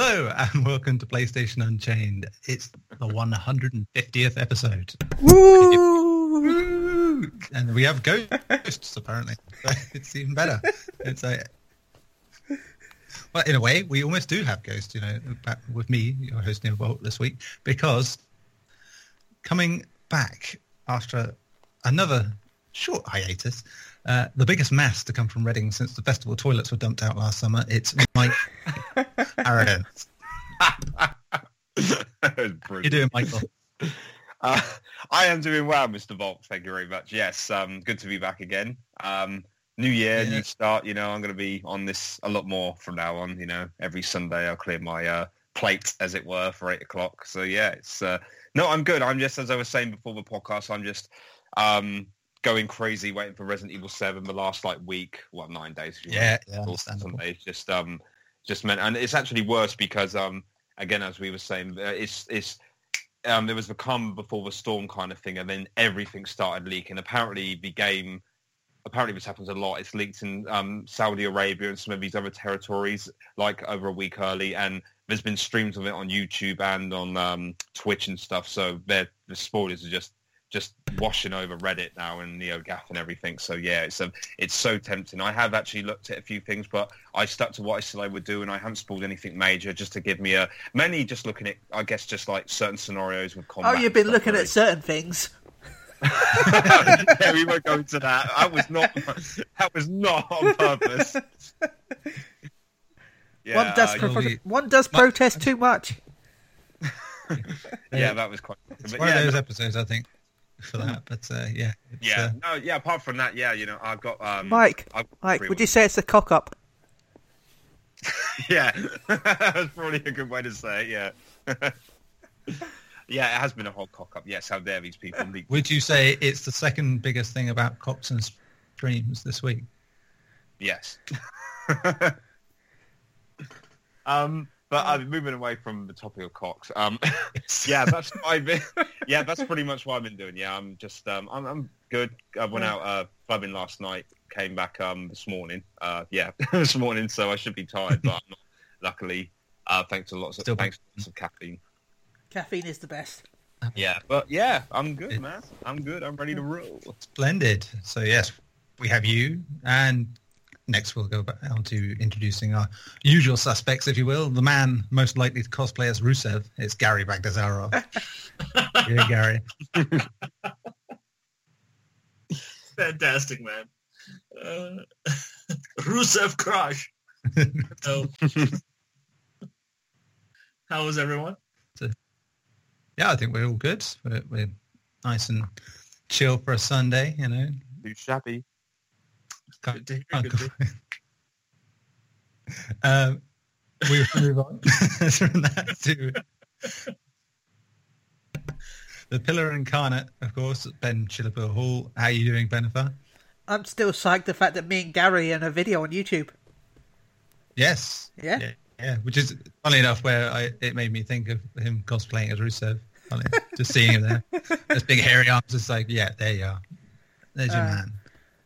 Hello and welcome to PlayStation Unchained. It's the 150th episode. Woo! And we have ghosts apparently. So it's even better. It's a well, in a way, we almost do have ghosts, you know, back with me, your host Neil Bolt this week, because coming back after another short hiatus, uh, the biggest mess to come from Reading since the festival toilets were dumped out last summer, it's Mike Harradence. that was How you brilliant. doing, Michael? Uh, I am doing well, Mr. Volk. Thank you very much. Yes, um, good to be back again. Um, new year, Yeah. new start. You know, I'm going to be on this a lot more from now on. You know, every Sunday I'll clear my uh, plate, as it were, for eight o'clock. So yeah, it's uh, no, I'm good. I'm just, as I was saying before the podcast, I'm just um, going crazy waiting for Resident Evil Seven. The last like week, what nine days? if you Yeah, will, yeah, understandable. Sunday. Just um, just meant, and it's actually worse because um, again, as we were saying, uh, it's it's um, there was the calm before the storm kind of thing, and then everything started leaking. Apparently, the game, apparently this happens a lot. It's leaked in um, Saudi Arabia and some of these other territories, like over a week early, and there's been streams of it on YouTube and on um, Twitch and stuff. So the spoilers are just just washing over Reddit now and NeoGAF and everything. So yeah, it's a, it's so tempting. I have actually looked at a few things, but I stuck to what I said I would do, and I haven't spoiled anything major, just to give me a mainly just looking at, I guess, just like certain scenarios with Oh, you've been looking really. at certain things. yeah, we won't go into that. That was not. That was not on purpose. Yeah, one does uh, pro- you'll be- one does My- protest too much. yeah, that was quite. It's but one yeah, of those no- episodes, I think, for that. But uh, yeah, it's, yeah, uh, no, yeah. Apart from that, yeah, you know, I've got. Um, Mike, I've got Mike, three would you say it's a cock up? Yeah, that's probably a good way to say it. Yeah, yeah, it has been a whole cock up. Yes, how dare these people leak? would you say it's the second biggest thing about cops and streams this week? Yes. um, but uh, moving away from the topic of cocks. Um, yeah, that's I've been. Yeah, that's pretty much what I've been doing. Yeah, I'm just. Um, I'm, I'm good. I went out uh, clubbing last night. Came back um this morning. Uh, yeah, this morning. So I should be tired, but I'm not. Luckily, uh, thanks to lots of Still thanks to lots of caffeine. Caffeine is the best. Yeah, but yeah, I'm good, It- man. I'm good. I'm ready to roll. Splendid. So yes, we have you, and next we'll go back on to introducing our usual suspects, if you will. The man most likely to cosplay as Rusev. It's Gary Bagdazarov. yeah, Gary. Fantastic, man. Uh, Rusev Crush. So, how was everyone? Yeah, I think we're all good. We're, we're nice and chill for a Sunday, you know. Too shabby. Good to hear, Can't good to complain. um, we will move on from that to the pillar incarnate, of course, Ben Chillipur Hall. How are you doing, Benifer? I'm still psyched the fact that me and Gary are in a video on YouTube. Yes. Yeah? yeah. yeah. Which is funny enough where I, it made me think of him cosplaying as Rusev. Funny. Just seeing him there. Those big hairy arms. It's like, yeah, there you are. There's your Uh, man.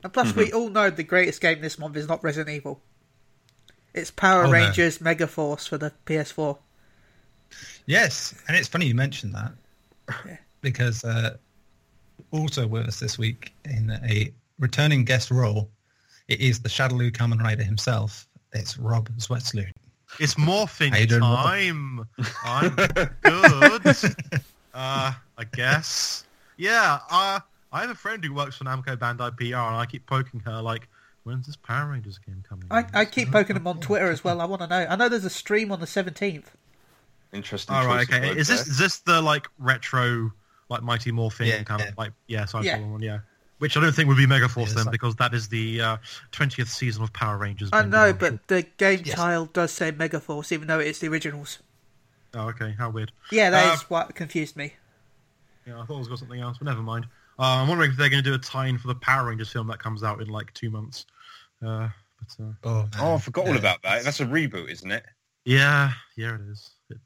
And plus, we all know the greatest game this month is not Resident Evil. It's Power Oh, no. Rangers Mega Force for the PS4. Yes, and it's funny you mentioned that Yeah. because uh, also with us this week in a returning guest role, it is the Shadaloo Kamen Rider himself. It's Rob Zwetsloot. It's morphing How doing, Rob? time. I'm good. uh, I guess. Yeah. Uh, I have a friend who works for Namco Bandai PR, and I keep poking her like, "When's this Power Rangers game coming?" I. I keep poking them on Twitter as well. I want to know. I know there's a stream on the 17th. Interesting. All right. choice Okay. words Is this there. is this the like retro, like Mighty Morphin Yeah, kind yeah. of like yeah, sci-fi Yeah. one? Yeah. Which I don't think would be Mega Force Yeah, then like- because that is the uh, twentieth season of Power Rangers. I know, Burnham. but the game Yes. tile does say Mega Force, even though it's the originals. oh, okay. How weird. Yeah, that is Uh, what confused me. Yeah, I thought it was got something else, but never mind. Uh, I'm wondering if they're going to do a tie-in for the Power Rangers film that comes out in like two months. Uh, but uh, Oh, Oh, I forgot all about that. That's a reboot, isn't it? yeah, yeah, it is. It-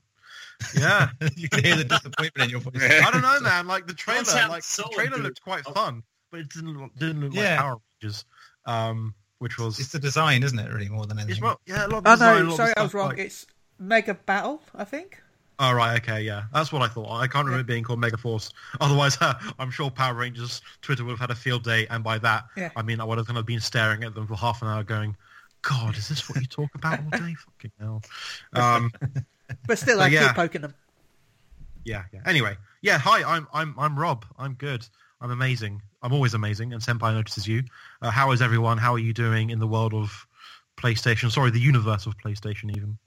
yeah, you can hear the disappointment in your voice. I don't know, man. Like the trailer, like so the trailer good. looked quite Oh. fun, but it didn't look, didn't look Yeah. like Power Rangers, um, which was It's the design, isn't it, really, more than it's anything? well, yeah, a lot of Oh design, a lot no, of sorry, I was wrong. like- It's Mega Battle, I think. Oh, right, okay, yeah. That's what I thought. I can't remember it being called Megaforce. Otherwise, I'm sure Power Rangers Twitter would have had a field day, and by that, Yeah. I mean I would have kind of been staring at them for half an hour going, God, is this what you talk about all day? Fucking hell. Um, But still, I yeah. keep poking them. yeah, yeah. Anyway, yeah, hi, I'm, I'm, I'm Rob. I'm good. I'm amazing. I'm always amazing, and Senpai notices you. Uh, how is everyone? How are you doing in the world of PlayStation? Sorry, the universe of PlayStation, even.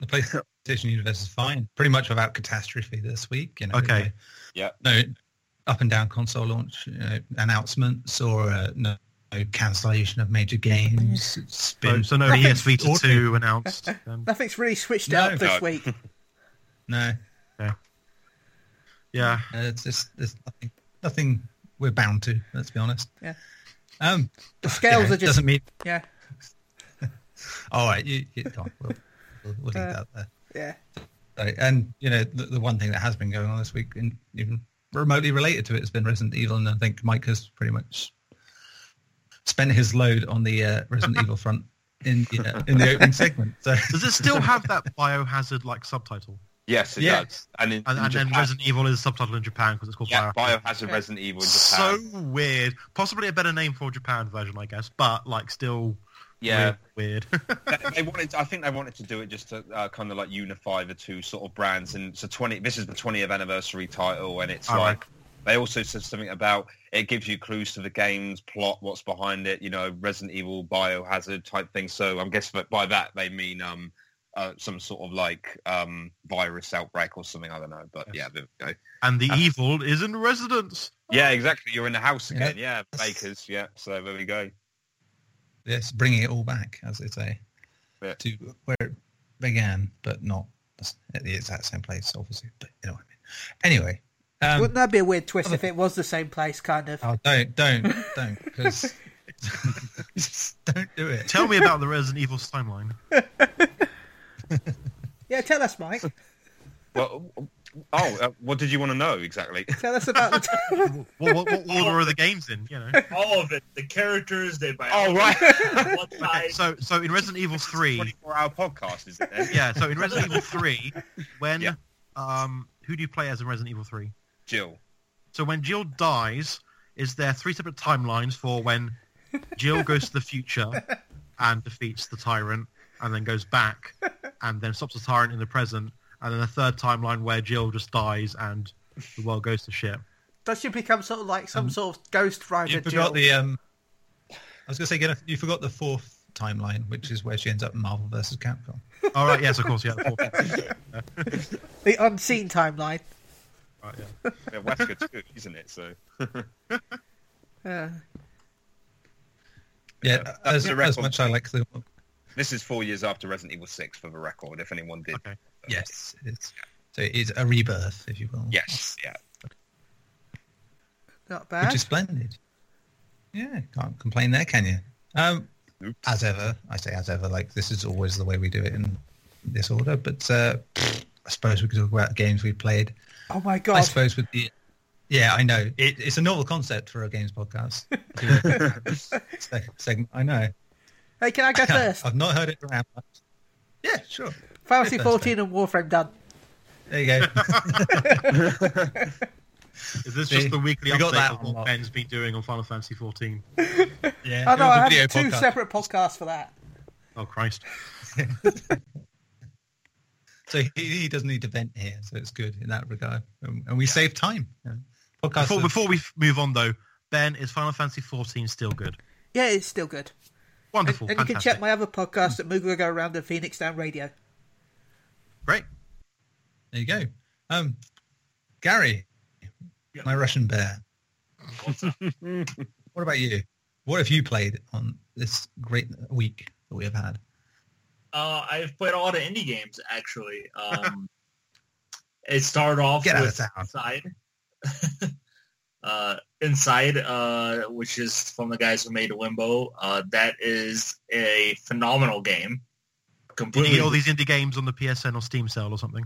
The PlayStation universe is fine, pretty much without catastrophe this week. You know, Okay. Yeah. No, up and down console launch you know, announcements or uh, no, no cancellation of major games. It's So, been so no Nothing ES Vita ordinary. 2 announced. Um, Nothing's really switched No. up this No. week. no. yeah. Uh, it's just there's nothing, nothing we're bound to. Let's be honest. Yeah. Um. The scales yeah, are just doesn't mean. yeah, All right. You. you go on, we'll, we'll, we'll leave Uh, that there. yeah. Right. And you know the, the one thing that has been going on this week, and even remotely related to it, has been Resident Evil, and I think Mike has pretty much spent his load on the uh, Resident Evil front in uh, in the opening segment. So Does it still have that biohazard like subtitle? Yes, it Yeah. does. And, in, And, in and then Resident Evil is subtitled in Japan because it's called yeah, Biohazard. Biohazard Yeah. Resident Evil in Japan. So weird. Possibly a better name for a Japan version, I guess, but like still yeah, weird. they, they wanted. I think they wanted to do it just to uh, kind of like unify the two sort of brands. And so twenty. This is the 20th anniversary title, and it's like they also said something about it gives you clues to the game's plot, what's behind it. You know, Resident Evil, Biohazard type thing. So I'm guessing that by that they mean um. Uh, some sort of like um, virus outbreak or something. I don't know, but Yes. yeah, there we go. and the Uh, evil is in residence. Yeah, exactly. You're in the house again. Yeah, Bakers. Yeah, so there we go. Yes, bringing it all back, as they say, Yeah. to where it began, but not at the exact same place, obviously. But you know what I mean. Anyway. Um, Wouldn't that be a weird twist if it was the same place, kind of? Oh, don't, don't, don't, because just don't do it. Tell me about the Resident Evil timeline. Yeah, tell us, Mike. Well, oh, uh, what did you want to know exactly? Tell us about the. What, what, what order are the games in? You know. All of it. The characters, they buy Oh, right. one side. So so in Resident Evil three, 24-hour podcast, is it? Then? yeah. So in Resident Evil three, when Yeah. um who do you play as in Resident Evil three? Jill. So when Jill dies, is there three separate timelines for when Jill goes to the future and defeats the tyrant, and then goes back and then stops the tyrant in the present, and then a third timeline where Jill just dies and the world goes to shit. Does she become sort of like some sort of ghost rider? You Jill? forgot the um. I was going to say, get you forgot the fourth timeline, which is where she ends up in Marvel versus Capcom. All right, yes, of course, yeah. the fourth- the unseen timeline. Right, yeah. Yeah, Wesker too, isn't it? So Yeah, Yeah, as, as much I like the this is four years after Resident Evil Six, for the record. If anyone did. Okay. Yes, it's so it's a rebirth, if you will. Yes. Yeah. not bad. which is splendid. Yeah, can't complain there, can you? Um, Nope. as ever, I say as ever, like this is always the way we do it in this order. But uh, I suppose we could talk about games we've played. oh my God. I suppose with the yeah, I know it, it's a novel concept for a games podcast. Segment, I know. Hey, can I go first? I've not heard it around much. Yeah, sure. Fantasy First, 14 and Warframe done. There you go. Is this See, just the weekly we update that of what. Ben's been doing on Final Fantasy 14? yeah, Oh it no, was I a have two podcast. separate podcasts for that. Oh, Christ. So he, he doesn't need to vent here, so it's good in that regard, and, and we save time. Yeah. Podcast Before, is- before we f- move on, though, Ben, is Final Fantasy 14 still good? Yeah, it's still good. And, Wonderful. and you can check my other podcast at Moogle Go Around and Phoenix Down Radio. Great. There you go. Um, Gary, Yeah. my Russian bear. What about you? What have you played on this great week that we have had? Uh, I've played a lot of indie games actually. Um, it started off Get out of with town. Inside, uh, Inside, uh, which is from the guys who made Limbo. Uh, that is a phenomenal game. Did you Completely, get all these indie games on the PSN or Steam sale or something?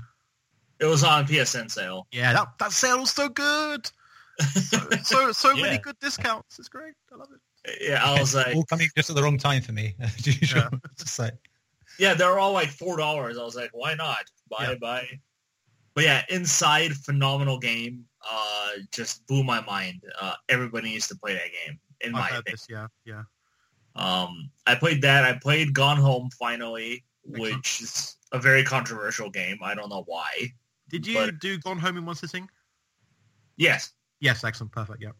it was on PSN sale. Yeah, that, that sale was so good. So so, so many good discounts. It's great. I love it. Yeah, I was like, all coming just at the wrong time for me. as usual. Just like, Yeah, they're all like four dollars. I was like, why not? Buy, Yeah. buy. But yeah, Inside, phenomenal game. Uh, just blew my mind. Uh, everybody needs to play that game, in my I've heard opinion. this, yeah, yeah. Um, I played that. I played Gone Home finally, Excellent. Which is a very controversial game. I don't know why. Did you But- do Gone Home in one sitting? Yes, Yes, excellent, perfect, yeah.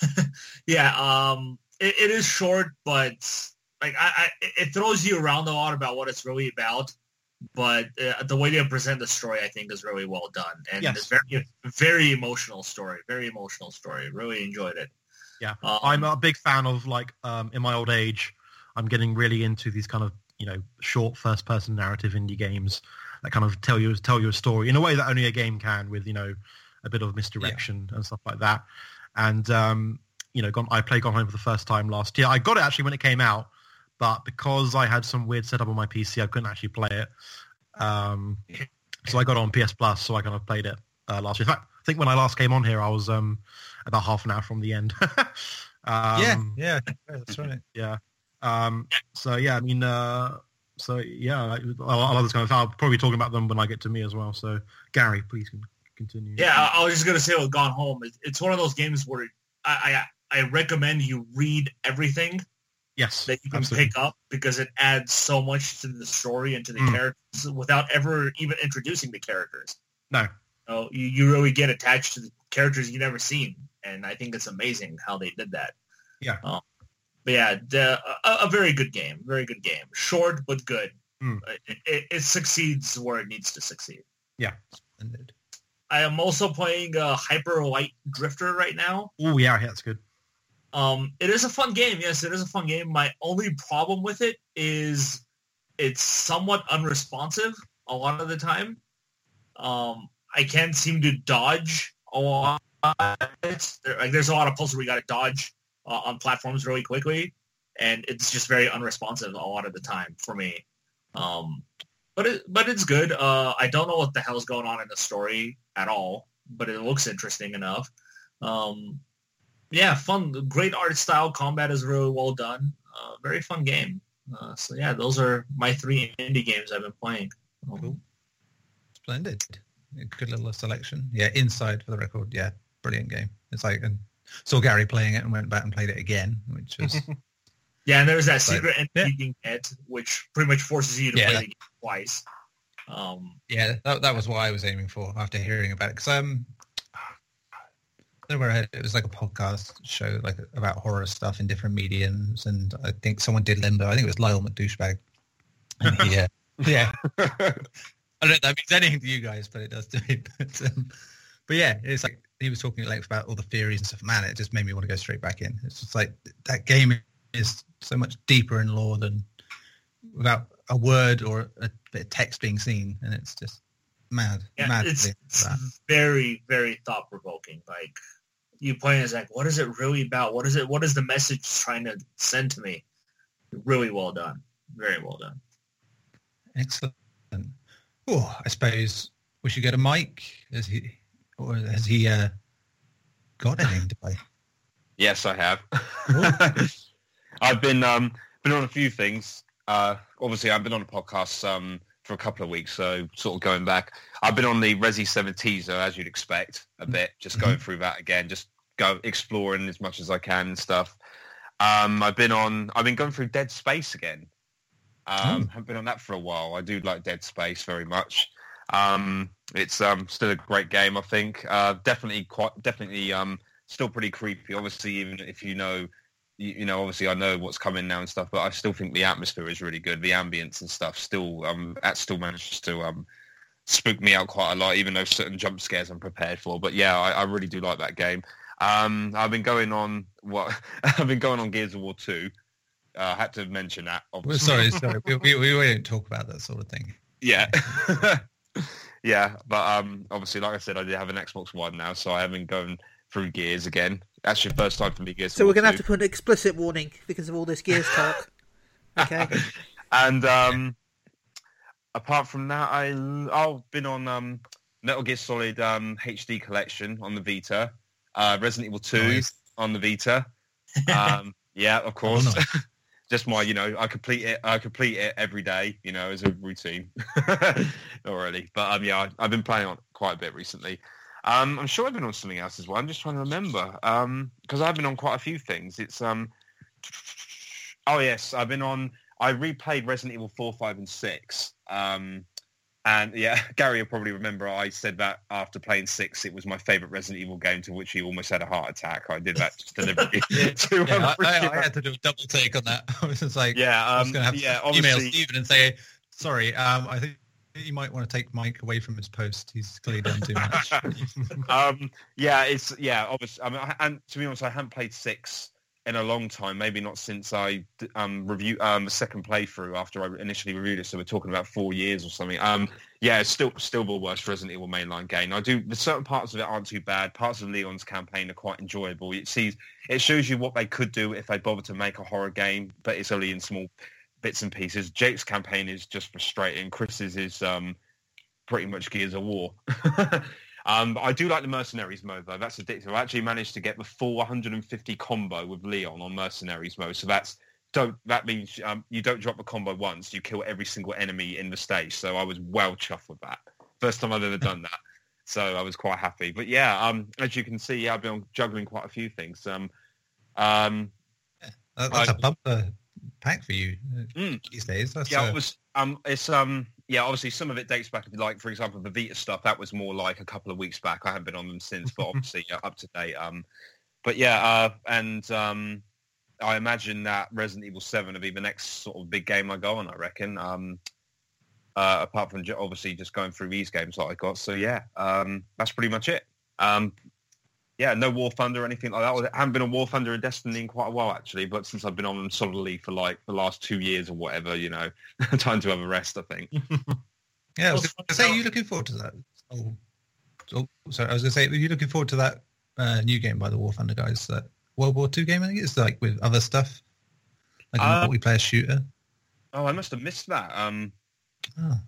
yeah. Um, it, it is short, but like I, I, it throws you around a lot about what it's really about. But uh, the way they present the story, I think, is really well done, and Yes. it's very, very emotional story. Very emotional story. Really enjoyed it. Yeah. Um, I'm a big fan of like um, in my old age, I'm getting really into these kind of you know short first person narrative indie games that kind of tell you tell you a story in a way that only a game can with you know a bit of misdirection and stuff like that. And um, you know, gone, I played Gone Home for the first time last year. I got it actually when it came out, but because I had some weird setup on my PC, I couldn't actually play it. Um, so I got it on PS Plus, so I kind of played it uh, last year. In fact, I think when I last came on here, I was um, about half an hour from the end. yeah, um, yeah, that's right. yeah. Um, so yeah, I mean, uh, so yeah, lot of others kind of. I'll probably talking about them when I get to me as well. So Gary, please continue. Yeah, I, I was just gonna say with Gone Home, it's one of those games where I, I I recommend you read everything Yes. that you can absolutely. pick up because it adds so much to the story and to the Mm. characters without ever even introducing the characters. No. So you, you really get attached to the characters you've never seen, and I think it's amazing how they did that. Yeah. Um, but yeah, the, a, a very good game, very good game. Short but good. Mm. It, it, it succeeds where it needs to succeed. Splendid. I am also playing uh, Hyper Light Drifter right now. Oh yeah, yeah, that's good. Um, it is a fun game. Yes, it is a fun game. My only problem with it is it's somewhat unresponsive a lot of the time. Um, I can't seem to dodge a lot. It's, there, like there's a lot of puzzles where you got to dodge uh, on platforms really quickly, and it's just very unresponsive a lot of the time for me. Um, but it, but it's good. Uh, I don't know what the hell's going on in the story at all, but it looks interesting enough. Um, yeah, fun, great art style. Combat is really well done. Uh, very fun game. Uh, so yeah, those are my three indie games I've been playing. Um, Cool. Splendid. Good little selection. Yeah, Inside for the record. Yeah, brilliant game. It's like and saw Gary playing it and went back and played it again, which was Yeah, and there's that Right. secret ending Yeah. you can get, which pretty much forces you to Yeah. play the game twice. Um, yeah, that, that was what I was aiming for after hearing about it. Because um, I don't know where I heard it. It was like a podcast show like about horror stuff in different mediums, and I think someone did Limbo. I think it was Lyle McDouchebag. yeah, uh, yeah, I don't know if that means anything to you guys, but it does to me. But, um, but yeah, it's like he was talking at length about all the theories and stuff. Man, it just made me want to go straight back in. It's just like that game is so much deeper in lore than without a word or a bit of text being seen, and it's just mad, yeah, mad. it's, it's very, very thought provoking. Like you playing is like, what is it really about? What is it? What is the message trying to send to me? Really well done. Very well done. Excellent. Oh, I suppose we should get a Mike. Has he, or has he uh, got anything to play? Yes, I have. I've been um, been on a few things. Uh, obviously, I've been on a podcast um, for a couple of weeks, so sort of going back. I've been on the Resi 7 teaser, as you'd expect, a bit, just going through that again, just go exploring as much as I can and stuff. Um, I've been on. I've been going through Dead Space again. Um, Haven't been on that for a while. I do like Dead Space very much. Um, it's um, still a great game, I think. Uh, definitely, quite definitely, um, still pretty creepy. Obviously, even if you know, you, you know, obviously I know what's coming now and stuff, but I still think the atmosphere is really good. The ambience and stuff still, um, that still manages to um, spook me out quite a lot, even though certain jump scares I'm prepared for. But yeah, I, I really do like that game. Um, I've been going on what I've been going on Gears of War two. Uh, I had to mention that. Well, sorry, sorry. We, we, we won't talk about that sort of thing. Yeah. yeah, but um, obviously, like I said, I did have an Xbox One now, so I haven't gone through Gears again. That's your first time for me, Gears. So we're going to have to put an explicit warning because of all this Gears talk. Okay. And um, apart from that, I I've been on um, Metal Gear Solid um, HD Collection on the Vita, uh, Resident Evil Two Nice. on the Vita. Um, yeah, of course. Oh, just my, you know, I complete it. I complete it every day, you know, as a routine. Really, but um, yeah, I, I've been playing on quite a bit recently. Um, I'm sure I've been on something else as well. I'm just trying to remember um because I've been on quite a few things. It's um, oh yes, I've been on. I replayed Resident Evil four, five, and six. Um, and yeah, Gary will probably remember I said that after playing six, it was my favourite Resident Evil game to which he almost had a heart attack. I did that just deliberately. to, Yeah, um, I, I, I had to do a double take on that. I was just like, yeah, I was um, going to have yeah, to email Stephen and say, sorry, um, I think you might want to take Mike away from his post. He's clearly done too much. um, yeah, it's yeah, obviously. I mean, I, and to be honest, I haven't played six in a long time. Maybe not since I um review um the second playthrough after I initially reviewed it. So we're talking about four years or something. Um, yeah, it's still still the worst Resident Evil mainline game. I do certain parts of it aren't too bad. Parts of Leon's campaign are quite enjoyable. It sees it shows you what they could do if they bothered to make a horror game, but it's only in small bits and pieces. Jake's campaign is just frustrating. Chris's is um pretty much Gears of War. um, I do like the Mercenaries mode though. That's addictive. I actually managed to get the full 150 combo with Leon on Mercenaries mode. So that's don't that means um, you don't drop a combo once. You kill every single enemy in the stage. So I was well chuffed with that. First time I've ever done that. So I was quite happy. But yeah, um, as you can see, yeah, I've been juggling quite a few things. Um, um, That- That's I- a bumper pack for you uh, Mm. these days. That's, yeah, uh, it was. Um, it's um, yeah. Obviously, some of it dates back. Like, for example, the Vita stuff. That was more like a couple of weeks back. I haven't been on them since, but obviously yeah, up to date. Um, but yeah, uh, and um, I imagine that Resident Evil Seven will be the next sort of big game I go on. I reckon. Um, uh, apart from obviously just going through these games that I got. So yeah, um, that's pretty much it. Um, yeah, no War Thunder or anything like that. I haven't been on War Thunder and Destiny in quite a while actually, but since I've been on them solidly for like the last two years or whatever, you know, time to have a rest. I think. yeah, I was going to say, are you looking forward to that? Oh, oh sorry, I was going to say, are you looking forward to that uh, new game by the War Thunder guys? That World War Two game, I think it's like with other stuff, like a Uh, multiplayer shooter. Oh, I must have missed that. Um, Oh. are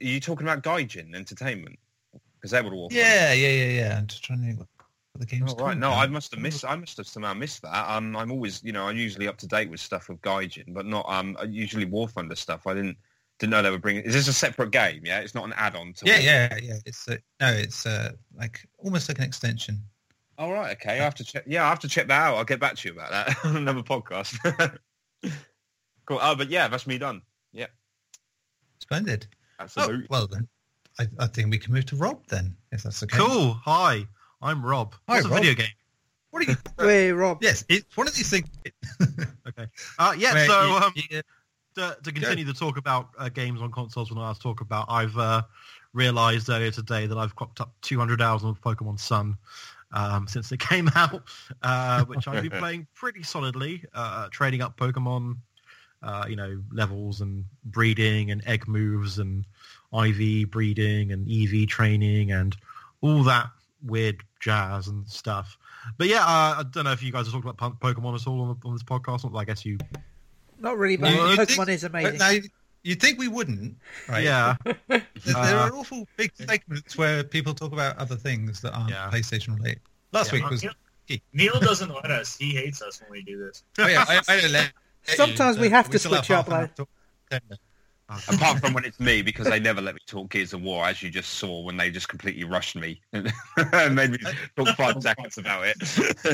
you talking about Gaijin Entertainment? Because they were all. Yeah, yeah, yeah, yeah. I'm just trying to think what what the game's Oh, right. No, now. I must have missed. I must have somehow missed that. Um, I'm always, you know, I'm usually up to date with stuff with Gaijin, but not um usually War Thunder stuff. I didn't didn't know they were bringing. Is this a separate game? Yeah, it's not an add-on to. Yeah, War- yeah, yeah. It's uh, no, it's uh, like almost like an extension. All right. Okay. I have to check. Yeah, I have to check that out. I'll get back to you about that on another podcast. cool. Oh, but yeah, that's me done. Yeah. Splendid. Oh, Absolutely. well then, I, I think we can move to Rob then, if that's okay. Cool. Hi, I'm Rob. Hi, What's a Rob. video game? What are you? Wait, Rob. yes, it's one of these things. Okay. Uh, yeah. where so you- um, you- to, to continue the talk about uh, games on consoles when I was talk about, I've uh, realised earlier today that I've clocked up 200 hours on Pokemon Sun um, since it came out, uh, which I've been playing pretty solidly, uh, trading up Pokemon, uh, you know, levels and breeding and egg moves and IV breeding and EV training and all that weird jazz and stuff. But yeah, uh, I don't know if you guys have talked about Pokemon at all on, on this podcast. I guess you Not really, but You- you Pokemon think- is amazing. Now, you think we wouldn't, right? Yeah. There, there Uh, are awful big segments where people talk about other things that aren't Yeah. PlayStation related. Last Yeah. week was. Neil doesn't let us. He hates us when we do this. Oh yeah, I, I don't let let Sometimes you, we have to still switch half up, an hour like- to talk. Apart from when it's me, because they never let me talk Gears of War, as you just saw when they just completely rushed me and made me talk five seconds about it.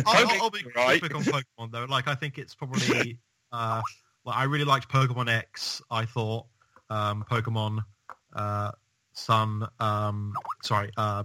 I'll, I'll, I'll be right. quick on Pokemon though. Like I think it's probably uh, like I really liked Pokemon X. I thought um, Pokemon uh, Sun. Um, sorry, uh,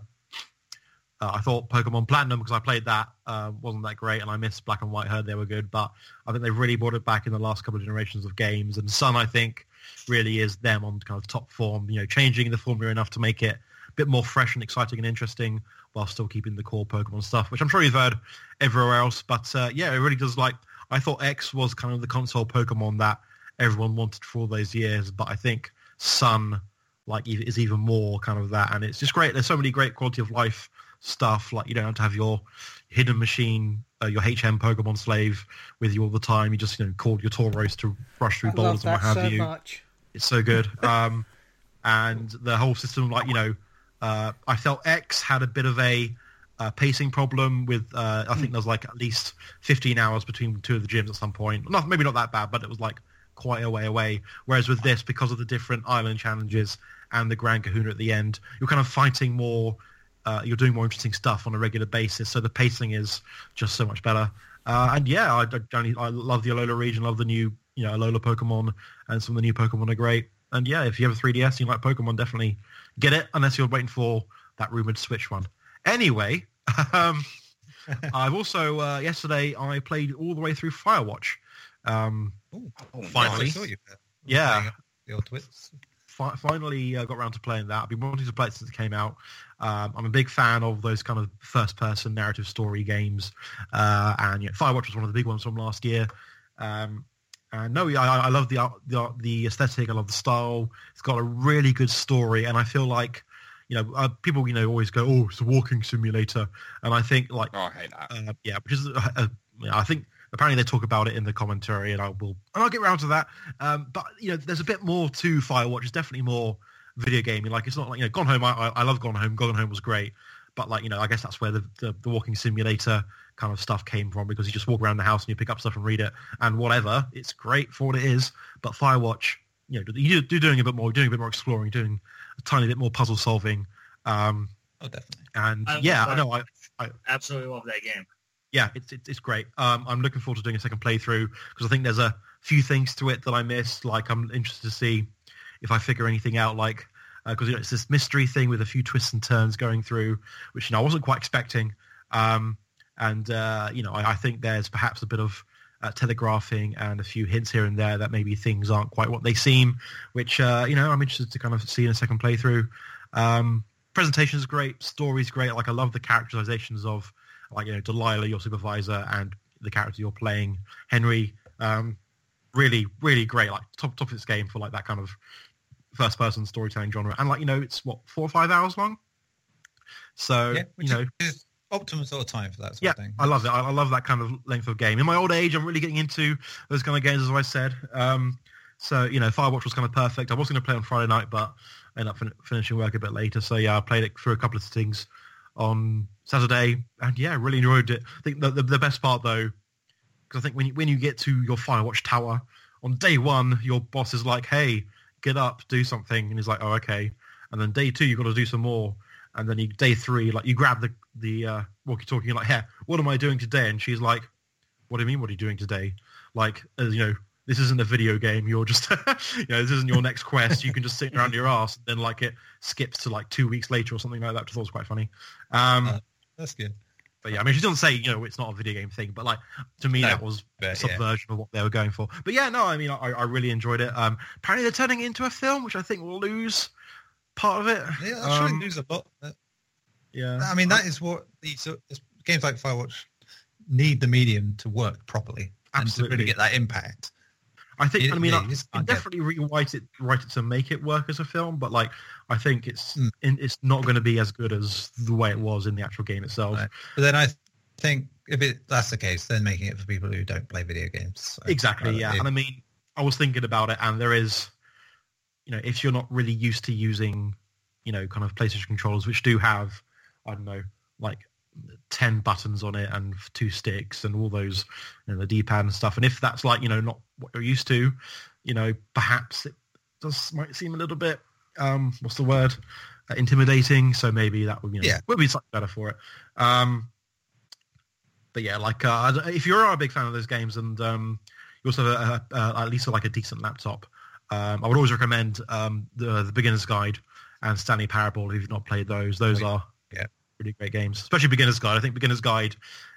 uh, I thought Pokemon Platinum because I played that uh, wasn't that great, and I missed Black and White. Heard they were good, but I think they've really brought it back in the last couple of generations of games. And Sun, I think, really is them on kind of top form. You know, changing the formula enough to make it a bit more fresh and exciting and interesting while still keeping the core Pokemon stuff, which I'm sure you've heard everywhere else. But uh, yeah, it really does like, I thought X was kind of the console Pokemon that everyone wanted for all those years, but I think Sun like is even more kind of that. And it's just great. There's so many great quality of life stuff. Like you don't have to have your hidden machine, uh, your HM Pokemon slave with you all the time. You just, you know, called your Tauros to rush through I boulders and what have so you. much. It's so good. Um, and the whole system, like you know, uh, I felt X had a bit of a uh, pacing problem with uh, I think there's like at least 15 hours between two of the gyms at some point. Not maybe not that bad, but it was like quite a way away. Whereas with this, because of the different island challenges and the Grand Kahuna at the end, you're kind of fighting more. Uh, you're doing more interesting stuff on a regular basis, so the pacing is just so much better. Uh, and yeah, I, I, I love the Alola region, love the new you know Alola Pokemon, and some of the new Pokemon are great. And yeah, if you have a 3DS and you like Pokemon, definitely get it, unless you're waiting for that rumored Switch one. Anyway, um, I've also uh, yesterday I played all the way through Firewatch. Um, Ooh, Finally. I saw you. Yeah. The old twits. fi- finally uh, got around to playing that. I've been wanting to play it since it came out. Um, I'm a big fan of those kind of first-person narrative story games, uh, and you know, Firewatch was one of the big ones from last year. Um, and no, I, I love the, art- the art- the aesthetic. I love the style. It's got a really good story, and I feel like you know uh, people you know always go, "Oh, it's a walking simulator," and I think like Oh, I hate that. uh, yeah, which is uh, uh, I think apparently they talk about it in the commentary, and I will and I'll get around to that. Um, but you know, there's a bit more to Firewatch. It's definitely more video gaming. Like it's not like you know, Gone Home. I, I I love Gone Home. Gone Home was great, but like you know, I guess that's where the, the the walking simulator kind of stuff came from because you just walk around the house and you pick up stuff and read it and whatever. It's great for what it is, but Firewatch, you know, you do doing a bit more, doing a bit more exploring, doing a tiny bit more puzzle solving. Um, Oh, definitely. and I yeah, I know. I, Absolutely love that game. yeah, it's it's, it's great. Um, I'm looking forward to doing a second playthrough because I think there's a few things to it that I missed. Like I'm interested to see if I figure anything out. Like because you know, it's this mystery thing with a few twists and turns going through, which you know I wasn't quite expecting. Um, and uh, you know I, I think there's perhaps a bit of uh, telegraphing and a few hints here and there that maybe things aren't quite what they seem, which uh, you know I'm interested to kind of see in a second playthrough. Um, presentation is great, story's great. Like I love the characterizations of like you know Delilah, your supervisor, and the character you're playing, Henry. Um, really, really great. Like top top of its game for like that kind of first person storytelling genre. And like you know, it's what four or five hours long. So yeah, you know, is optimum sort of time for that sort yeah, of thing. I love it. I, I love that kind of length of game. In my old age, I'm really getting into those kind of games, as I said. Um, so you know, Firewatch was kind of perfect. I was going to play on Friday night, but I ended up fin- finishing work a bit later. So yeah, I played it through a couple of things on Saturday, and yeah, really enjoyed it. I think the, the, the best part though, because I think when you, when you get to your Firewatch tower on day one, your boss is like, "Hey, get up, do something," and he's like, "Oh, okay." And then day two, you've got to do some more. And then you, day three, like you grab the the uh, walkie-talkie, you're like, "Yeah, what am I doing today?" And she's like, "What do you mean? What are you doing today?" Like, as you know, this isn't a video game. You're just, you know, this isn't your next quest. You can just sit around your ass. And then like it skips to like two weeks later or something like that. Which I thought was quite funny. Um, Uh, That's good. But yeah, I mean, she doesn't say, you know, it's not a video game thing, but like to me, No, that was a but, yeah. subversion of what they were going for. But yeah, no, I mean, I, I really enjoyed it. Um, apparently they're turning it into a film, which I think will lose part of it. Yeah, that's um, Um, lose a lot. Uh, yeah. I mean, that is what these games like Firewatch need the medium to work properly and to really get that impact. I think. It- I mean, yeah, I, I definitely rewrite it, write it to make it work as a film, but like, I think it's Mm. it's not going to be as good as the way it was in the actual game itself. Right. But then I think if it that's the case, then making it for people who don't play video games. So, Exactly, yeah. And I mean, I was thinking about it, and there is, you know, if you're not really used to using, you know, kind of PlayStation controllers, which do have, I don't know, like 10 buttons on it and two sticks and all those, you know, the D-pad and stuff. And if that's like, you know, not what you're used to, you know, perhaps it does might seem a little bit, um, what's the word, uh, intimidating. So maybe that would, you know, Yeah. would be slightly better for it. Um, but yeah, like uh, if you're a big fan of those games and um, you also have a, a, at least like a decent laptop, um, I would always recommend um, the the Beginner's Guide and Stanley Parable if you've not played those. Those are Yeah. really great games, especially Beginner's Guide. I think Beginner's Guide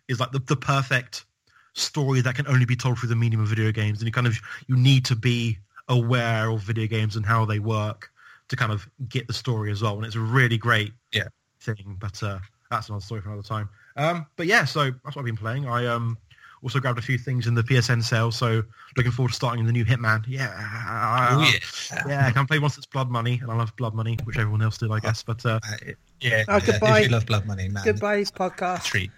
is like the, the perfect story that can only be told through the medium of video games, and you kind of you need to be aware of video games and how they work to kind of get the story as well. And it's a really great Yeah. thing, but uh, that's another story for another time. Um, but yeah, so that's what I've been playing. I um, also grabbed a few things in the PSN sale, so looking forward to starting the new Hitman. Yeah, Oh, yeah. yeah. I can play once it's Blood Money, and I love Blood Money, which everyone else did, I guess. But uh, Uh, yeah, Oh, yeah, goodbye. If you love Blood Money, man, Goodbye, it's podcast. treat.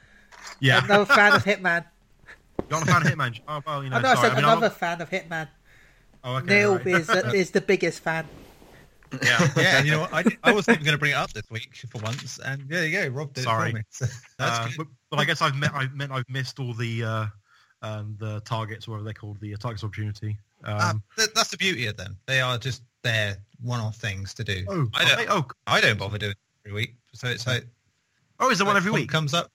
yeah, Another fan of Hitman. you're not a fan of Hitman. Oh well, you know, I know I said I mean, I'm another not- fan of Hitman. oh, okay, Neil right. is, is the biggest fan. Yeah. Yeah, you know what? I, did- I wasn't even going to bring it up this week for once, and there you go. Rob did Sorry. it for me. So that's Uh, but, but I guess I've met, I've meant I've missed all the uh, um, the targets, whatever they're called, the uh, targets opportunity. Um, Ah, th- that's the beauty of them. They are just there one-off things to do. oh, I don't, they? oh, I don't bother doing it every week. So it's like oh, is there one every week? comes up.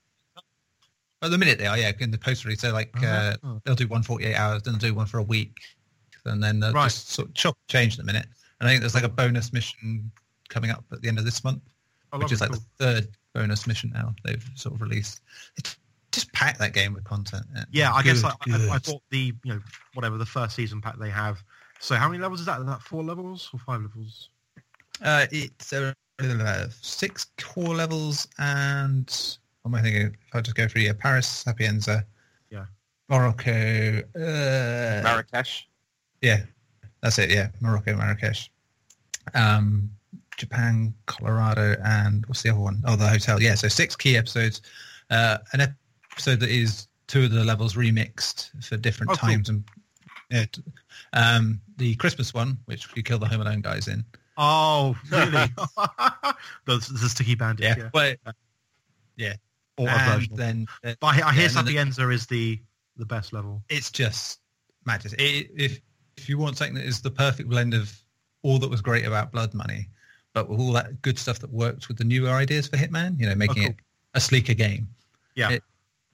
At the minute they are, yeah, in the post release. So like uh, Oh. they'll do one forty-eight hours, then they'll do one for a week, and then they'll Right. just sort of chop change in a minute. And I think there's like a bonus mission coming up at the end of this month, Oh, which is like lovely, the third bonus mission now they've sort of released. It just pack that game with content. Yeah, I guess Good, I, I, I good. thought the you know whatever the first season pack they have. So how many levels is that? Is that four levels or five levels? Uh, it's uh, six core levels and what am I thinking? If I just go through yeah, Paris, Sapienza, Yeah. Morocco, uh, Marrakesh. yeah, that's it. Yeah, Morocco, Marrakesh, um, Japan, Colorado, and what's the other one? Oh, the hotel. Yeah, so six key episodes. Uh, an episode that is two of the levels remixed for different Oh, cool. times and. Yeah, um, the Christmas one, which you kill the Home Alone guys in. Oh, really? the, the sticky bandit. Yeah, Yeah. but Or a and version. then uh, But I, hear- I yeah, and then the- Sapienza is the the best level. it's just madness. It, if if you want something that is the perfect blend of all that was great about Blood Money, but with all that good stuff that worked with the newer ideas for Hitman, you know, making cool. it a sleeker game. Yeah. It-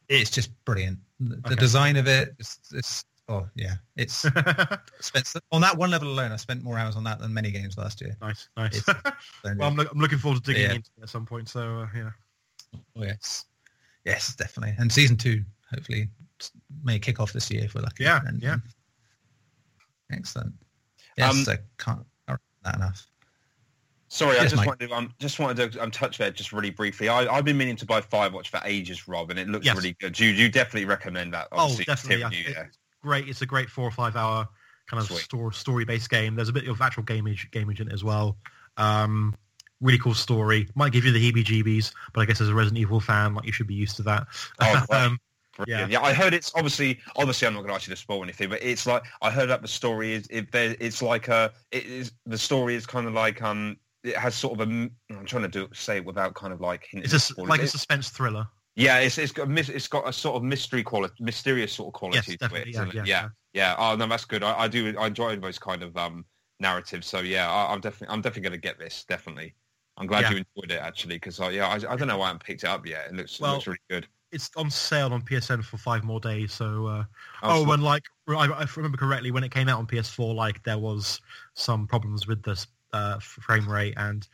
it's just brilliant. The, the design of it, it's, it's oh yeah, it's spent on that one level alone. I spent more hours on that than many games last year. nice, nice. Well, I'm, look, I'm looking forward to digging Yeah. into it at some point. So uh, yeah. Oh yes, yes, definitely. And season two, hopefully, may kick off this year if we're lucky. Yeah, And, yeah. Excellent. Yes, Um, I can't, that enough. Sorry, I just Mike. wanted to um, just wanted to um, touch there just really briefly. I, I've been meaning to buy Firewatch for ages, Rob, and it looks Yes. really good. You you definitely recommend that? Oh, definitely. Tim, you, yeah. it's great. It's a great four or five hour kind of story story based game. There's a bit of actual gamage gamage in it as well. Um, really cool story. Might give you the heebie-jeebies, but I guess as a Resident Evil fan, like you should be used to that. Oh, um, Brilliant. Yeah. I heard it's obviously obviously I'm not going to ask you to spoil anything, but it's like I heard that the story is it, there, it's like a it is the story is kind of like um it has sort of a I'm trying to do say it without kind of like hinting it's a, like a suspense thriller. yeah it's it's got a it's got a sort of mystery quality mysterious sort of quality Yes, to it. Yeah, it? yeah, yeah yeah oh no that's good I, I do I enjoy those kind of um narratives so yeah I, I'm definitely I'm definitely going to get this definitely I'm glad Yeah. you enjoyed it actually because I, yeah I, I don't know why I haven't picked it up yet it looks Well, it looks really good It's on sale on PSN for five more days. So uh, Oh, oh, so- and like I, I remember correctly, when it came out on PS4, like there was some problems with the uh, frame rate, and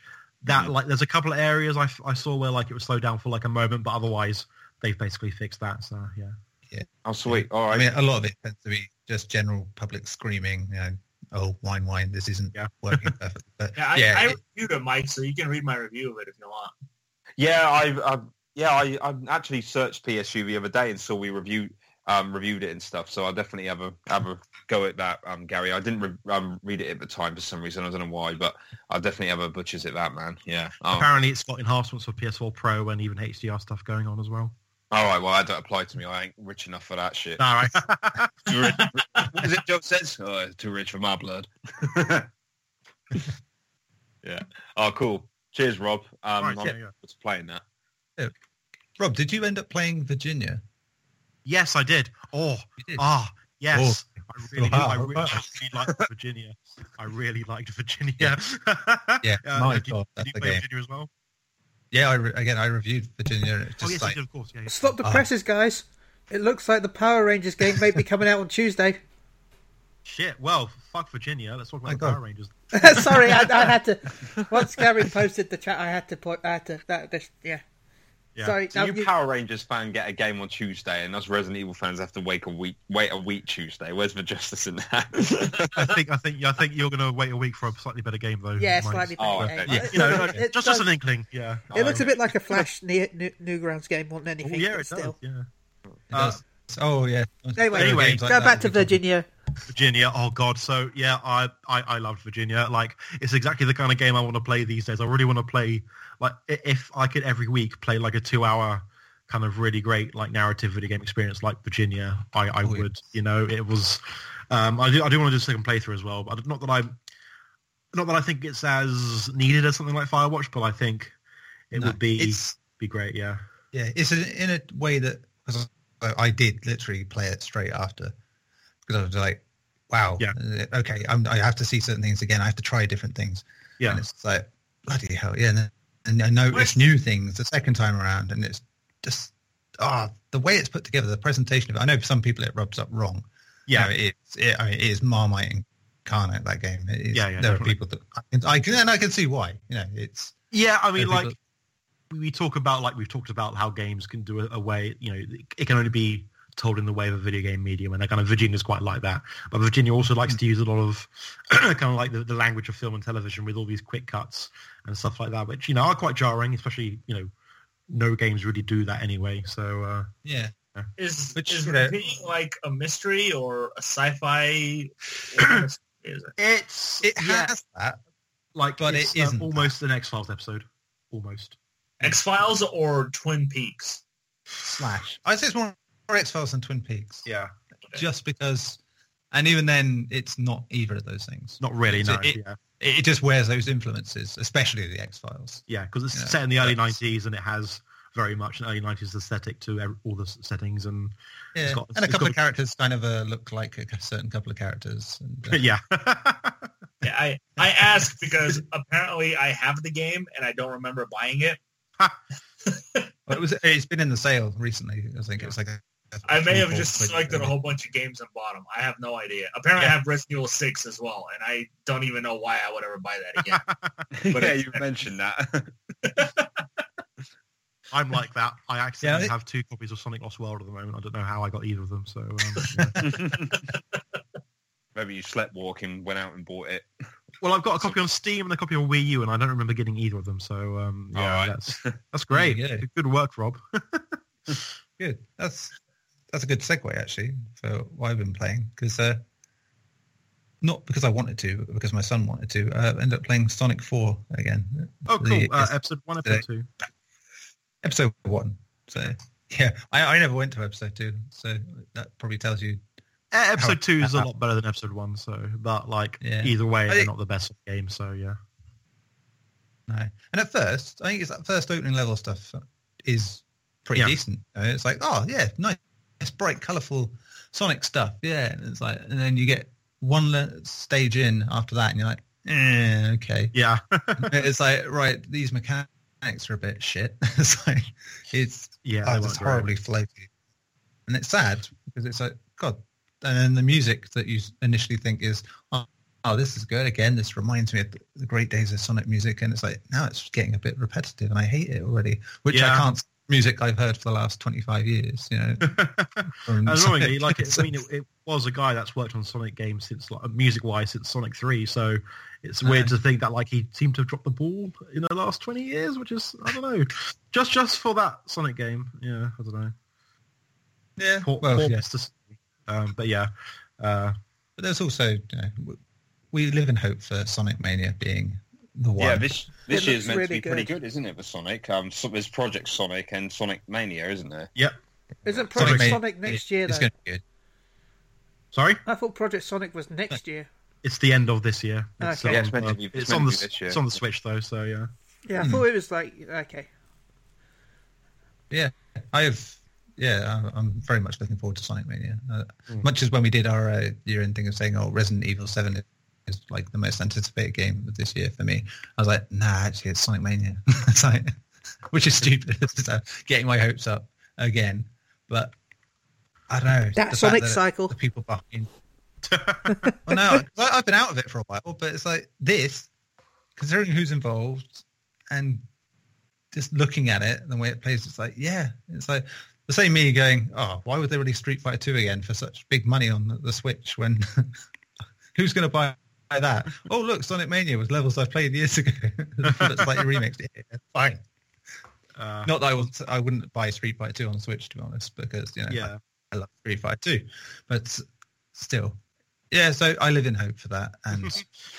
that Mhm. like there's a couple of areas I, I saw where like it was slow down for like a moment, but otherwise they've basically fixed that. So yeah, yeah. oh sweet all right I mean, a lot of it tends to be just general public screaming, you know, oh, wine, wine, this isn't Yeah. working perfectly. But Yeah, I, yeah, I reviewed it, Mike, so you can read my review of it if you want. Yeah, I've, I've yeah, I, I actually searched PSU the other day and saw we reviewed um, reviewed it and stuff. So I'll definitely have a have a go at that, um, Gary. I didn't re- um, read it at the time for some reason. I don't know why, but I'll definitely have a butchers at that, man. Yeah. Oh, apparently it's got enhancements for PS4 Pro and even HDR stuff going on as well. all right. Well, that don't apply to me. I ain't rich enough for that shit. All right. Too rich- what is it Joe says? Oh, too rich for my blood. yeah. Oh, cool. Cheers, Rob. Um, Right, I'm yeah, yeah. playing that. Rob, did you end up playing Virginia? yes, I did. Oh, did. ah, yes. I really, do. I, Wow. I really liked Virginia. I really liked Virginia. Yeah. Yeah, Uh, my did, God, did that's you play game. Virginia as well? Yeah, I re- again, I reviewed Virginia. and It's Oh just yes, like, did, of course. Yeah, yeah. Stop the Ah. presses, guys. It looks like the Power Rangers game may be coming out on Tuesday. Shit. Well, fuck Virginia. Let's talk about the Power Rangers. Sorry, I, I had to. Once Gary posted the chat, I had to put. I had to. That, this, yeah. Yeah. Sorry. So now you you- Power Rangers fan get a game on Tuesday, and us Resident Evil fans have to wait a week. Wait a week Tuesday. Where's the justice in that? I think I think I think you're going to wait a week for a slightly better game though. yeah, Mike. slightly Oh, better. okay. game. Yeah, It- you know, it- it just does- just an inkling. Yeah. It looks a bit like a Flash New, New, Newgrounds game more than Oh, anything. yeah, it still. does. Yeah. it Uh, does. oh yeah. Anyway, Anyway, Games like go back to would be Virginia. Virginia. Oh God. So yeah, I, I I loved Virginia. Like it's exactly the kind of game I want to play these days. I really want to play like if I could every week play like a two hour kind of really great like narrative video game experience like Virginia. I I Oh, yeah. would. You know, it was. Um, I do I do want to do a second playthrough as well. But not that I'm. not that I think it's as needed as something like Firewatch, but I think it No, would be be great. Yeah, Yeah, it's in, in a way that because I, I did literally play it straight after because I was like, wow, Yeah. okay, I'm, I have to see certain things again. I have to try different things. yeah, And it's like bloody hell, yeah. And, I noticed new things the second time around, and it's just ah, the way it's put together, the presentation of it. I know for some people it rubs up wrong. yeah. No, it's it, I mean, it is Marmite incarnate that game. Is, Yeah, yeah, there definitely. are people that I can, I can and I can see why. You know, it's Yeah, I mean, like we talk about, like we've talked about how games can do a, a way. You know, it can only be told in the way of a video game medium, and kind of Virginia's quite like that. But Virginia also likes to use a lot of kind of like the, the language of film and television with all these quick cuts and stuff like that, which you know are quite jarring. Especially, you know, no games really do that anyway. So uh, yeah. Is Which, is you know- like a mystery or a sci-fi? What kind is it? it's It yeah, has that. like but it's, it uh, isn't almost an X Files episode, almost. X Files or Twin Peaks? slash. I'd say it's more X Files and Twin Peaks. Yeah, Just because, and even then, it's not either of those things. not really. So No, it- yeah, It, it just wears those influences, especially the X Files. yeah, because it's Yeah, set in the early '90s and it has very much an early '90s aesthetic to all the settings and Yeah, got- and a it's couple got- of characters kind of uh, look like a certain couple of characters. And, uh, yeah. Yeah, I I ask because apparently I have the game and I don't remember buying it. but it was it's been in the sale recently. I think it's like a, a I may have just four quid selected a whole bunch of games and bought them. I have no idea. Apparently, I have Resident Evil Six as well, and I don't even know why I would ever buy that again. But yeah, you mentioned that. I'm like that. I accidentally it- have two copies of Sonic Lost World at the moment. I don't know how I got either of them. So um, yeah. Maybe you slept walking, went out and bought it. well, I've got a copy on Steam and a copy on Wii U, and I don't remember getting either of them. So um, yeah, Alright. that's that's great. There you go. Good work, Rob. Good. That's that's a good segue actually for what I've been playing because uh, not because I wanted to, but because my son wanted to. Uh, I ended up playing Sonic Four again. Oh, cool. The- Uh, episode one, episode two. episode one. So yeah, I, I never went to episode two, so that probably tells you. Episode two is a lot better than episode one. So, but like Yeah. either way, they're not the best game. So yeah. No, and at first, I think it's that first opening level stuff is pretty Yeah. decent. You know, It's like, oh yeah, nice, bright, colourful Sonic stuff. Yeah, and it's like, and then you get one stage in after that, and you're like, eh, okay. Yeah. it's like, right, these mechanics are a bit shit. it's like, it's yeah. oh, it's horribly floaty, and it's sad because it's like, God, and then the music that you initially think is, oh, oh, this is good. Again, this reminds me of the great days of Sonic music, and it's like now it's getting a bit repetitive, and I hate it already. Which I can't. Music I've heard for the last twenty five years, you know. from Annoyingly, like it, I mean, it, it was a guy that's worked on Sonic games since, like, music-wise, since Sonic Three. So it's weird to think that like he seemed to have dropped the ball in the last twenty years, which is I don't know, just just for that Sonic game. Yeah, I don't know. yeah, Poor, well, poor yeah. Um, but yeah, uh, But there's also, you know, we live in hope for Sonic Mania being the one. Yeah, this this It year's looks meant to really be pretty good. good, isn't it, for Sonic? Um, so there's Project Sonic and Sonic Mania, isn't there? yep. Isn't Sonic Project Mania- Sonic next year It's going to be good. Sorry, I thought Project Sonic was next year. it's the end of this year. It's, Okay. Yeah, it's meant to be- it's it's on the this year. it's on the Switch though, so yeah. Yeah, I Hmm. thought it was like okay. Yeah, I have. Yeah, I'm- I'm very much looking forward to Sonic Mania. Uh, Mm. Much as when we did our uh, year-end thing of saying, "Oh, Resident Evil Seven is like the most anticipated game of this year for me," I was like, "Nah, actually, it's Sonic Mania." it's like, which is stupid. Uh, getting my hopes up again, but I don't know That Sonic that cycle. The people behind. well, no, I've been out of it for a while, but it's like this, considering who's involved and just looking at it, the way it plays, it's like, yeah, it's like the same me going, oh, why would they release Street Fighter 2 again for such big money on the, the Switch when who's going to buy that? Oh, look, Sonic Mania was levels I played years ago. That's like remixed. Yeah, fine. Uh, Not that I, was, I wouldn't buy Street Fighter 2 on Switch, to be honest, because, you know, yeah. I love Street Fighter 2. But still, yeah, so I live in hope for that. And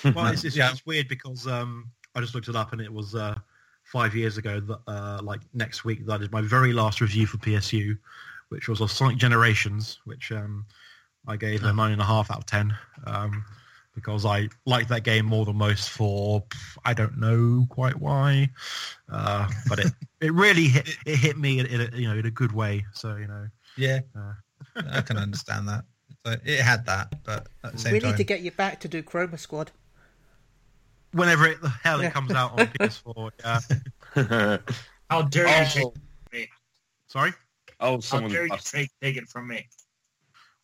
Well, it's, it's, Yeah. it's weird because um, I just looked it up and it was uh, five years ago that uh, like next week that is my very last review for PSU, which was of Sonic Generations, which um, I gave a nine and a half out of ten. Um, because I like that game more than most for I don't know quite why, uh, but it, it really hit it hit me in, in a, you know in a good way. So you know, Yeah, Uh. I can understand that. So it had that, but at the same we time, need to get you back to do Chroma Squad. whenever it, the hell Yeah. it comes out on PS4, yeah. How dare you take, oh, Sorry. oh, how someone. dare you take, take it from me?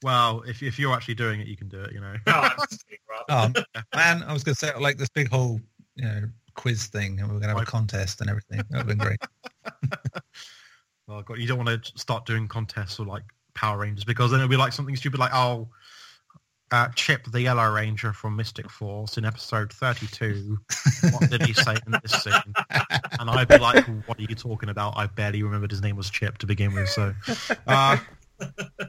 Well, if if you're actually doing it, you can do it. You know. No, I'm just kidding, Rob. Oh man, I was going to say like this big whole you know quiz thing, and we are going to have a contest and everything. That would have been great. Well, God, you don't want to start doing contests or like Power Rangers because then it'll be like something stupid like, oh, uh, Chip the Yellow Ranger from Mystic Force in episode 32. what did he say in this scene? And I'd be like, what are you talking about? I barely remembered his name was Chip to begin with. So, uh,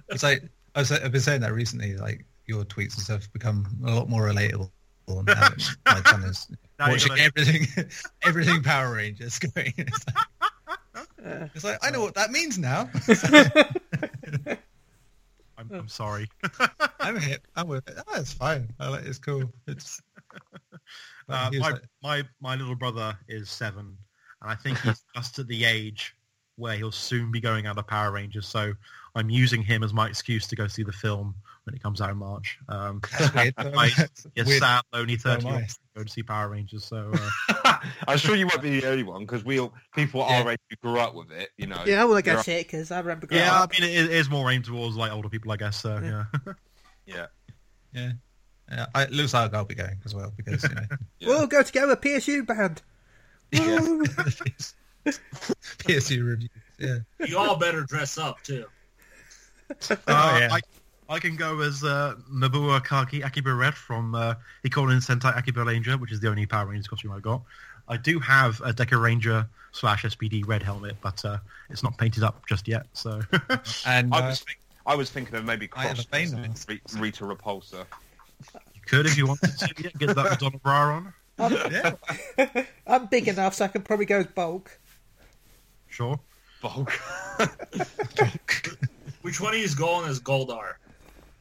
It's like I was, I've been saying that recently. Like your tweets and stuff become a lot more relatable. And now my son is watching gonna- everything, everything Power Rangers going. It's like, it's like I know what that means now. I'm, I'm sorry. I'm hip. I'm with it. Oh, it's fine. I like it's cool. It's Uh, my, like- my my little brother is seven, and I think he's just at the age where he'll soon be going out of Power Rangers. So I'm using him as my excuse to go see the film when it comes out in March. Um, that's weird. I- It's yes, weird. sad, lonely So am thirty I. year go to see Power Rangers. So uh, I'm sure you won't be the only one because we all people Yeah. our age who grew up with it. You know. Yeah, I want to go There are- see it because I remember growing yeah, I up. mean it is more aimed towards like older people, I guess. So Yeah. yeah. Yeah. Yeah. Yeah, I, it looks like I'll be going as well because you know Yeah. We'll go together, PSU band. Yeah. PSU reviews. Yeah. You all better dress up too. Uh, yeah. I, I can go as uh, Nobuo Akagi Akiba Red from uh, Hikonin Sentai Akiba Ranger, which is the only Power Rangers costume I've got. I do have a Dekaranger slash SPD red helmet, but uh, it's not painted up just yet. So And I uh, was think, I was thinking of maybe I have cross a vein mask. Rita Repulsa. you could, if you wanted to, yeah, get that Madonna bra on. yeah, I'm big enough, so I can probably go as bulk. Sure. Bulk. Which one of you is going as Goldar?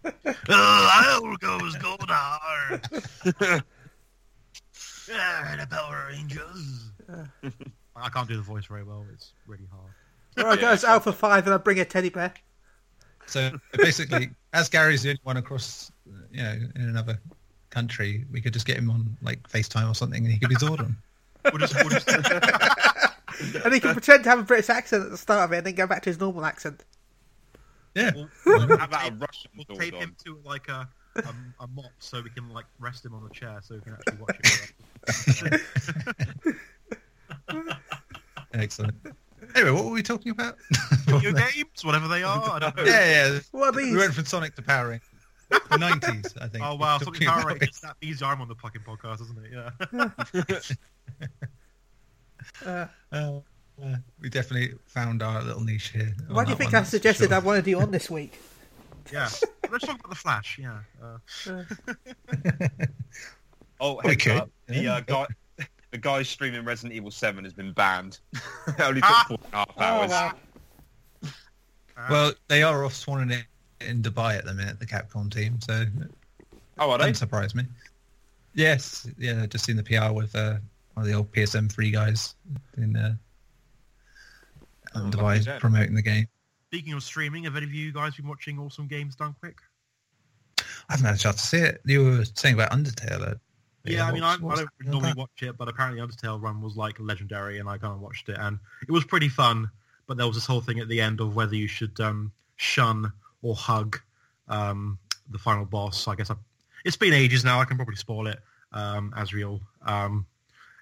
Uh, I'll go as Goldar. yeah, the Power Rangers. I can't do the voice very well. It's really hard. Or I go as Alpha 5 and I bring a teddy bear. So basically, as Gary's the only one across, you know, in another country, we could just get him on like FaceTime or something, and he could be Zordon. We'll just, we'll just, And he can pretend to have a British accent at the start of it and then go back to his normal accent. Yeah. we'll, How about a Russian We'll tape Zordon? him to like a, a a mop so we can like rest him on the chair so we can actually watch it. Excellent. Anyway, what were we talking about? Video games, whatever they are. I don't know. yeah, yeah. What are We went from Sonic to Power Rangers. The nineties, I think. Oh wow, We're something Power about Rangers. That means I'm on the fucking podcast, isn't it? Yeah. Uh, Uh, uh, we definitely found our little niche here. why do you think one, I suggested sure. I wanted you on this week? Yeah. Let's talk about the Flash. Yeah. Uh, Oh, We heads could. up, the Yeah. uh, guy, the guy streaming Resident Evil Seven has been banned. it only took Ah! four and a half Oh, hours. wow. uh, Well, they are off swanning it in Dubai at the minute, the Capcom team, so Oh, are they? doesn't surprise me. Yes, yeah, just seen the PR with uh, one of the old PSM three guys in uh, Oh, on lucky promoting the game. Speaking of streaming, have any of you guys been watching Awesome Games Done Quick? I haven't had a chance to see it. You were saying about Undertale. uh, Yeah, I mean, I, I don't normally watch it, but apparently Undertale run was like legendary, and I kind of watched it, and it was pretty fun. But there was this whole thing at the end of whether you should um, shun or hug um, the final boss. I guess I, it's been ages now. I can probably spoil it. Um, Asriel, um,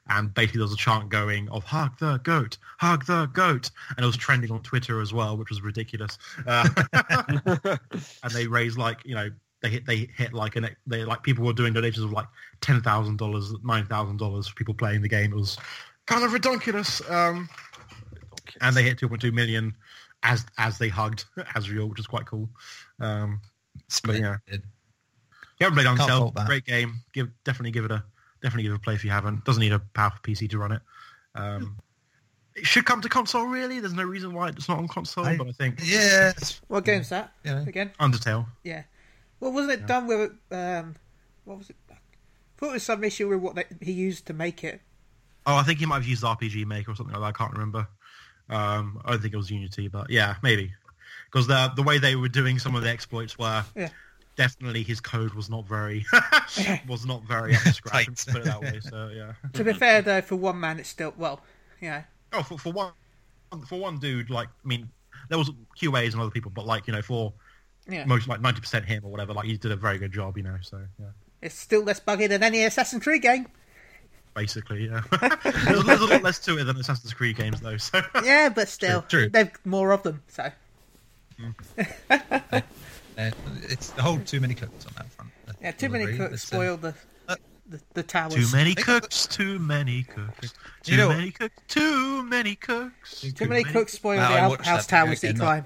and basically there was a chant going of "hug the goat, hug the goat," and it was trending on Twitter as well, which was ridiculous. Uh, and they raised like you know they hit they hit like an they like people were doing donations of like ten thousand dollars, nine thousand dollars for people playing the game. It was kind of ridiculous. Um, and they hit two point two million as as they hugged Asriel, which is quite cool. Um, but yeah, you haven't played fault that. great game. Give definitely give it a definitely give it a play if you haven't. Doesn't need a powerful PC to run it. Um, it should come to console. Really, there's no reason why it's not on console. I- but I think Yeah, it's- What game's that? Yeah. Again? Undertale. Yeah. Well, wasn't it Yeah. done with um, what was it? I thought there was some issue with what they, he used to make it. Oh, I think he might have used RPG Maker or something like that. I can't remember. Um, I don't think it was Unity, but yeah, maybe because the the way they were doing some of the exploits were Yeah. Definitely his code was not very was not very up to scratch. Put it that way. So yeah. To be fair, though, for one man, it's still well, you know. Oh, for, for one for one dude, like I mean, there was QAs and other people, but like you know, for Yeah. most like ninety percent him or whatever, like he did a very good job, you know. So yeah. It's still less buggy than any Assassin's Creed game. Basically, yeah. there's, a, there's a lot less to it than Assassin's Creed games, though. So Yeah, but still, True, true. they've more of them. So mm. Uh, it's the whole too many cooks on that front. yeah, too many agree. cooks It's, uh, spoil the, uh, the the towers. too many cooks, too many cooks, too You know- many cooks, too many cooks. Too many cooks spoil Wow, the I house that video towers that you climb.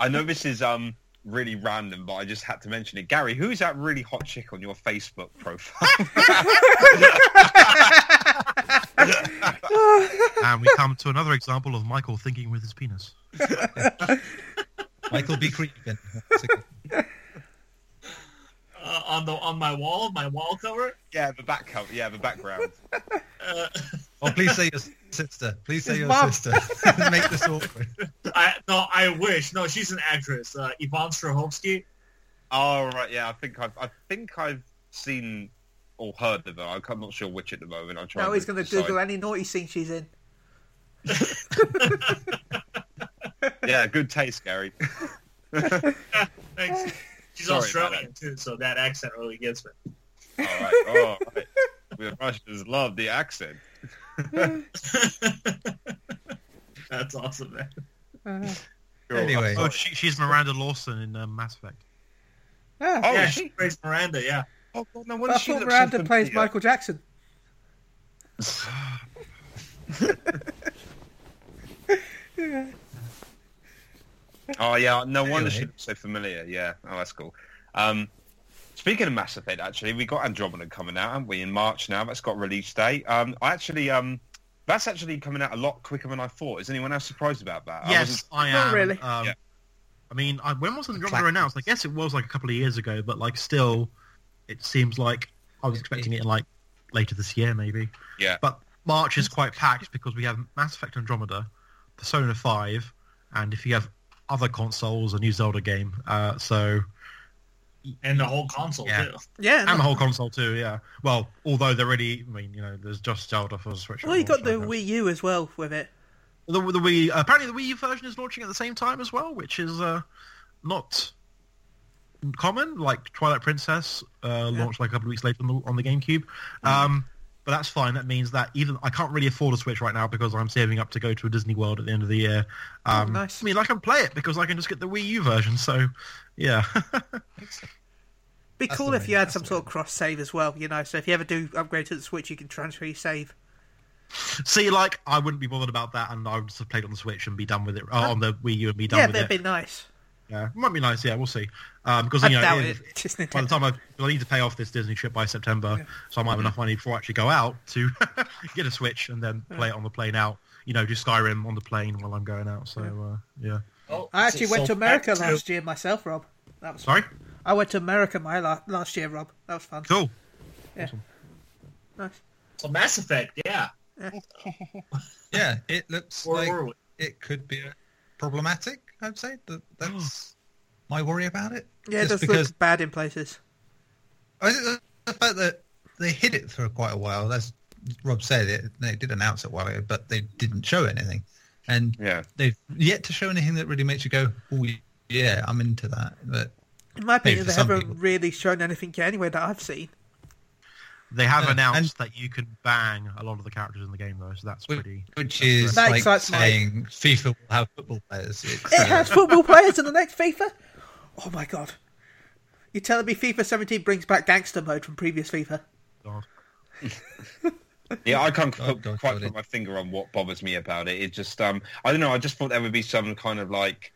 I know this is um really random, but I just had to mention it. Gary, who is that really hot chick on your Facebook profile? And we come to another example of Michael thinking with his penis. Michael B. Creepin. Uh, on the on my wall, my wall cover. yeah, the back cover. Yeah, the background. Uh, Oh, please say your sister. Please say His your mom. sister. Make this awkward. I no, I wish. No, she's an actress. Uh, Yvonne Strahovski. Oh right, yeah. I think I've I think I've seen or heard of her. I'm not sure which at the moment. I'm trying. Now he's to going to. Google any naughty scene she's in. Yeah, good taste, Gary. Thanks. She's Sorry Australian too, so that accent really gets me. All right. Oh, right. We Russians love the accent. That's awesome, man. Uh, Cool. Anyway. Oh, she, she's Miranda Lawson in um, Mass Effect. ah, Oh, yeah, she she? plays Miranda. Yeah. Oh, God, no I she thought looks so Miranda plays. Michael Jackson. Oh yeah, no wonder she Anyway. looks so familiar. Yeah, oh that's cool. Um, speaking of Mass Effect, actually, we got Andromeda coming out, haven't we? In March now. That's got release date. Um, I actually, um, that's actually coming out a lot quicker than I thought. Is anyone else surprised about that? I Yes, wasn't- I am. Not really. Um, Yeah. I mean, I, when was Andromeda Clack. announced? I guess it was like a couple of years ago, but like still, it seems like I was expecting it in like later this year, maybe. Yeah. But March is quite packed because we have Mass Effect Andromeda, Persona 5, and if you have other consoles, a new Zelda game. Uh, so And the whole console Yeah. too. Yeah. and the whole console too. Yeah. Well, although they're already, I mean, you know, there's just Zelda for the Switch. well, you got the launch, I guess. Wii U as well with it. The, the Wii apparently the Wii U version is launching at the same time as well, which is uh, not common. Like Twilight Princess uh, Yeah. launched like a couple of weeks later on the, on the GameCube. Um, but that's fine. That means that even I can't really afford a Switch right now because I'm saving up to go to a Disney World at the end of the year. Um, Oh, nice. I mean, I can play it because I can just get the Wii U version. So, yeah. Be That's cool if way- you had some sort of cross save as well, you know. So if you ever do upgrade to the Switch, you can transfer your save. See, like I wouldn't be bothered about that, and I would just have played on the Switch and be done with it, uh, on the Wii U and be done yeah, with it. Yeah, that'd it. be nice. Yeah, it might be nice. Yeah, we'll see. Um, because I you know, doubt if- it. By the time I, I need to pay off this Disney trip by September, so I might have enough money before I actually go out to get a Switch and then play it on the plane out. You know, do Skyrim on the plane while I'm going out. So uh, yeah. Oh, I actually went to America to- last year myself, Rob. That was Sorry. I went to America my la- last year, Rob. That was fun. Cool. Yeah. Nice. So Mass Effect, yeah. Yeah, it looks Where like it could be problematic. I'd say that that's my worry about it. Yeah, it Just does because look bad in places. I think the fact that they hid it for quite a while, as Rob said, it, they did announce it a while ago, but they didn't show anything, and Yeah. they've yet to show anything that really makes you go, "Oh yeah, I'm into that." But In my opinion, they haven't people. really shown anything yet anyway that I've seen. They have Yeah, announced that you can bang a lot of the characters in the game, though, so that's which, pretty. which is That like excites my- saying FIFA will have football players. It's, It uh, has football players in the next FIFA. Oh my god! You're telling me FIFA 17 brings back gangster mode from previous FIFA? God. Yeah, I can't God, put, God, quite God, put it- my finger on what bothers me about it. It just, um, I don't know. I just thought there would be some kind of like, ugh,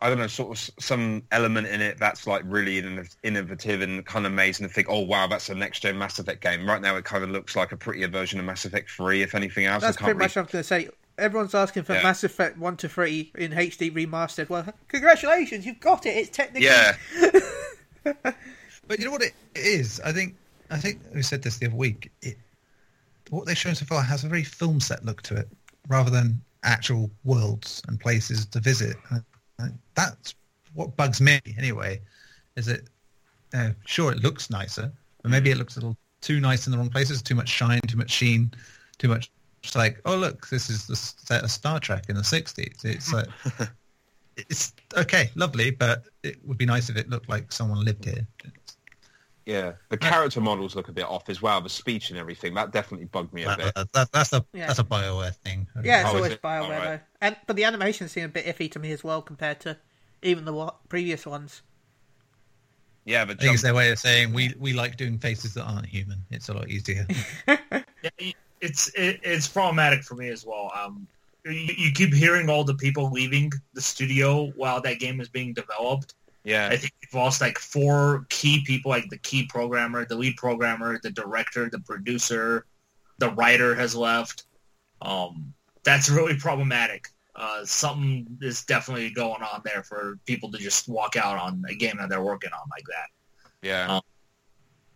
I don't know, sort of some element in it that's like really innovative and kind of amazing to think, oh wow, that's a next gen Mass Effect game. Right now, it kind of looks like a prettier version of Mass Effect Three, if anything else. That's I can't pretty much really- what I'm going to say. Everyone's asking for Yeah. Mass Effect 1 to 3 in HD remastered. Well, congratulations, you've got it. It's technically. Yeah. But you know what it is? I think I think we said this the other week. It, what they've shown so far has a very film set look to it, rather than actual worlds and places to visit. And that's what bugs me anyway. Is it? Uh, sure, it looks nicer, but maybe it looks a little too nice in the wrong places. Too much shine, too much sheen, too much. It's like, oh look, this is the set of Star Trek in the '60s. It's like, it's okay, lovely, but it would be nice if it looked like someone lived here. Yeah, the character models look a bit off as well. The speech and everything that definitely bugged me a bit. That, that, that's a Yeah. that's a Bioware thing. Yeah, it's Oh, always it? Bioware Alright. though. And but the animations seem a bit iffy to me as well compared to even the previous ones. Yeah, the I think it's their way of saying we we like doing faces that aren't human. It's a lot easier. Yeah, it's it, it's problematic for me as well. Um, you, you keep hearing all the people leaving the studio while that game is being developed. Yeah, I think we've lost like four key people, like the key programmer, the lead programmer, the director, the producer, the writer has left. Um, that's really problematic. Uh, something is definitely going on there for people to just walk out on a game that they're working on like that. yeah.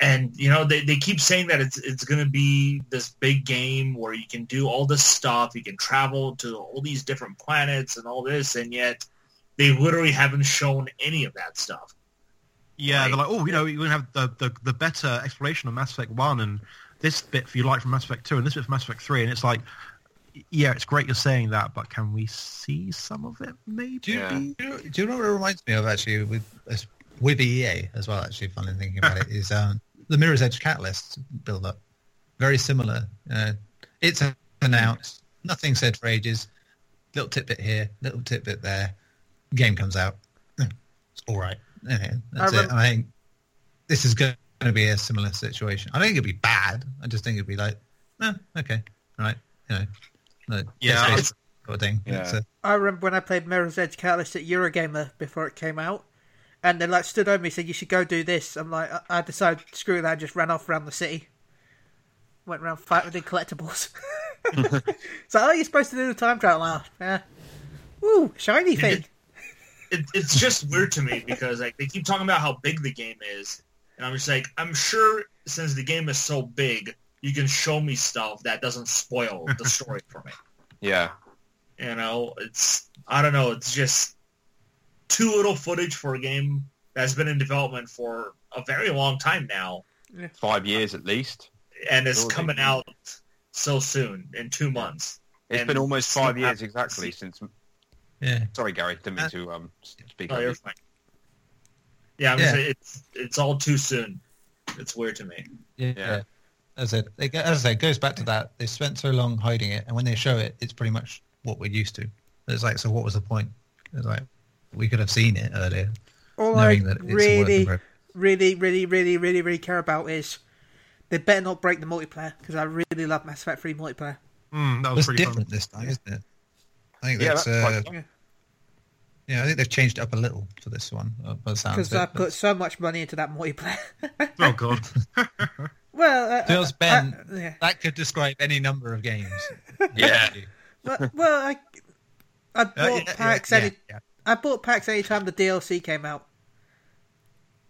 And you know they, they keep saying that it's it's going to be this big game where you can do all this stuff, you can travel to all these different planets and all this, and yet they literally haven't shown any of that stuff. Yeah, they're like, oh, you know, you're gonna have the, the the better exploration of Mass Effect One, and this bit for you like from Mass Effect Two, and this bit from Mass Effect Three, and it's like, yeah, it's great you're saying that, but can we see some of it? Maybe. Do you, Yeah. do, you know, do you know what it reminds me of actually with with EA as well? Actually, funny thinking about it is um, the Mirror's Edge Catalyst build up. Very similar. Uh, it's announced, nothing said for ages. Little tidbit here, little tidbit there. Game comes out. It's all right. Yeah, that's I it. I think this is going to be a similar situation. I don't think it'd be bad. I just think it'd be like, eh, okay, all right, you know, no, Yeah. it's- it's sort of thing. Yeah. A- I remember when I played Mirror's Edge Catalyst at Eurogamer before it came out, and they like stood over me and said, "You should go do this." I'm like, I, I decided screw that, and just ran off around the city. Went around fighting with collectibles. so, oh, you're supposed to do the time travel now? Yeah. Ooh, shiny thing. It, it's just weird to me because like they keep talking about how big the game is, and I'm just like, I'm sure since the game is so big, you can show me stuff that doesn't spoil the story for me. Yeah. You know, it's I don't know, it's just too little footage for a game that's been in development for a very long time now, Five years at least. and it's Sure, coming out so soon in two months. It's And been almost five years happens. exactly since. Yeah. Sorry, Gary, didn't mean Uh, to um speak. Oh, you're fine. Yeah, I'm Yeah. just saying it's it's all too soon. It's weird to me. Yeah. Yeah. As I said, it, as I said, it goes back to that. They spent so long hiding it, and when they show it, it's pretty much what we're used to. It's like, so what was the point? It's like, we could have seen it earlier, All I that it's a work in really, really, really, really, really, really care about is they better not break the multiplayer because I really love Mass Effect 3 multiplayer. Mm, that was It's pretty fun. different this time, isn't it? I think Yeah, that's, that's uh, quite fun. Yeah, I think they've changed it up a little for this one. uh, By the sounds Because I it. put so much money into that multiplayer. Oh god. well, uh, To Ben, uh, yeah. that could describe any number of games. Yeah. well, well, I, I Uh, bought yeah, yeah, packs yeah, any, yeah. I bought packs anytime the DLC came out.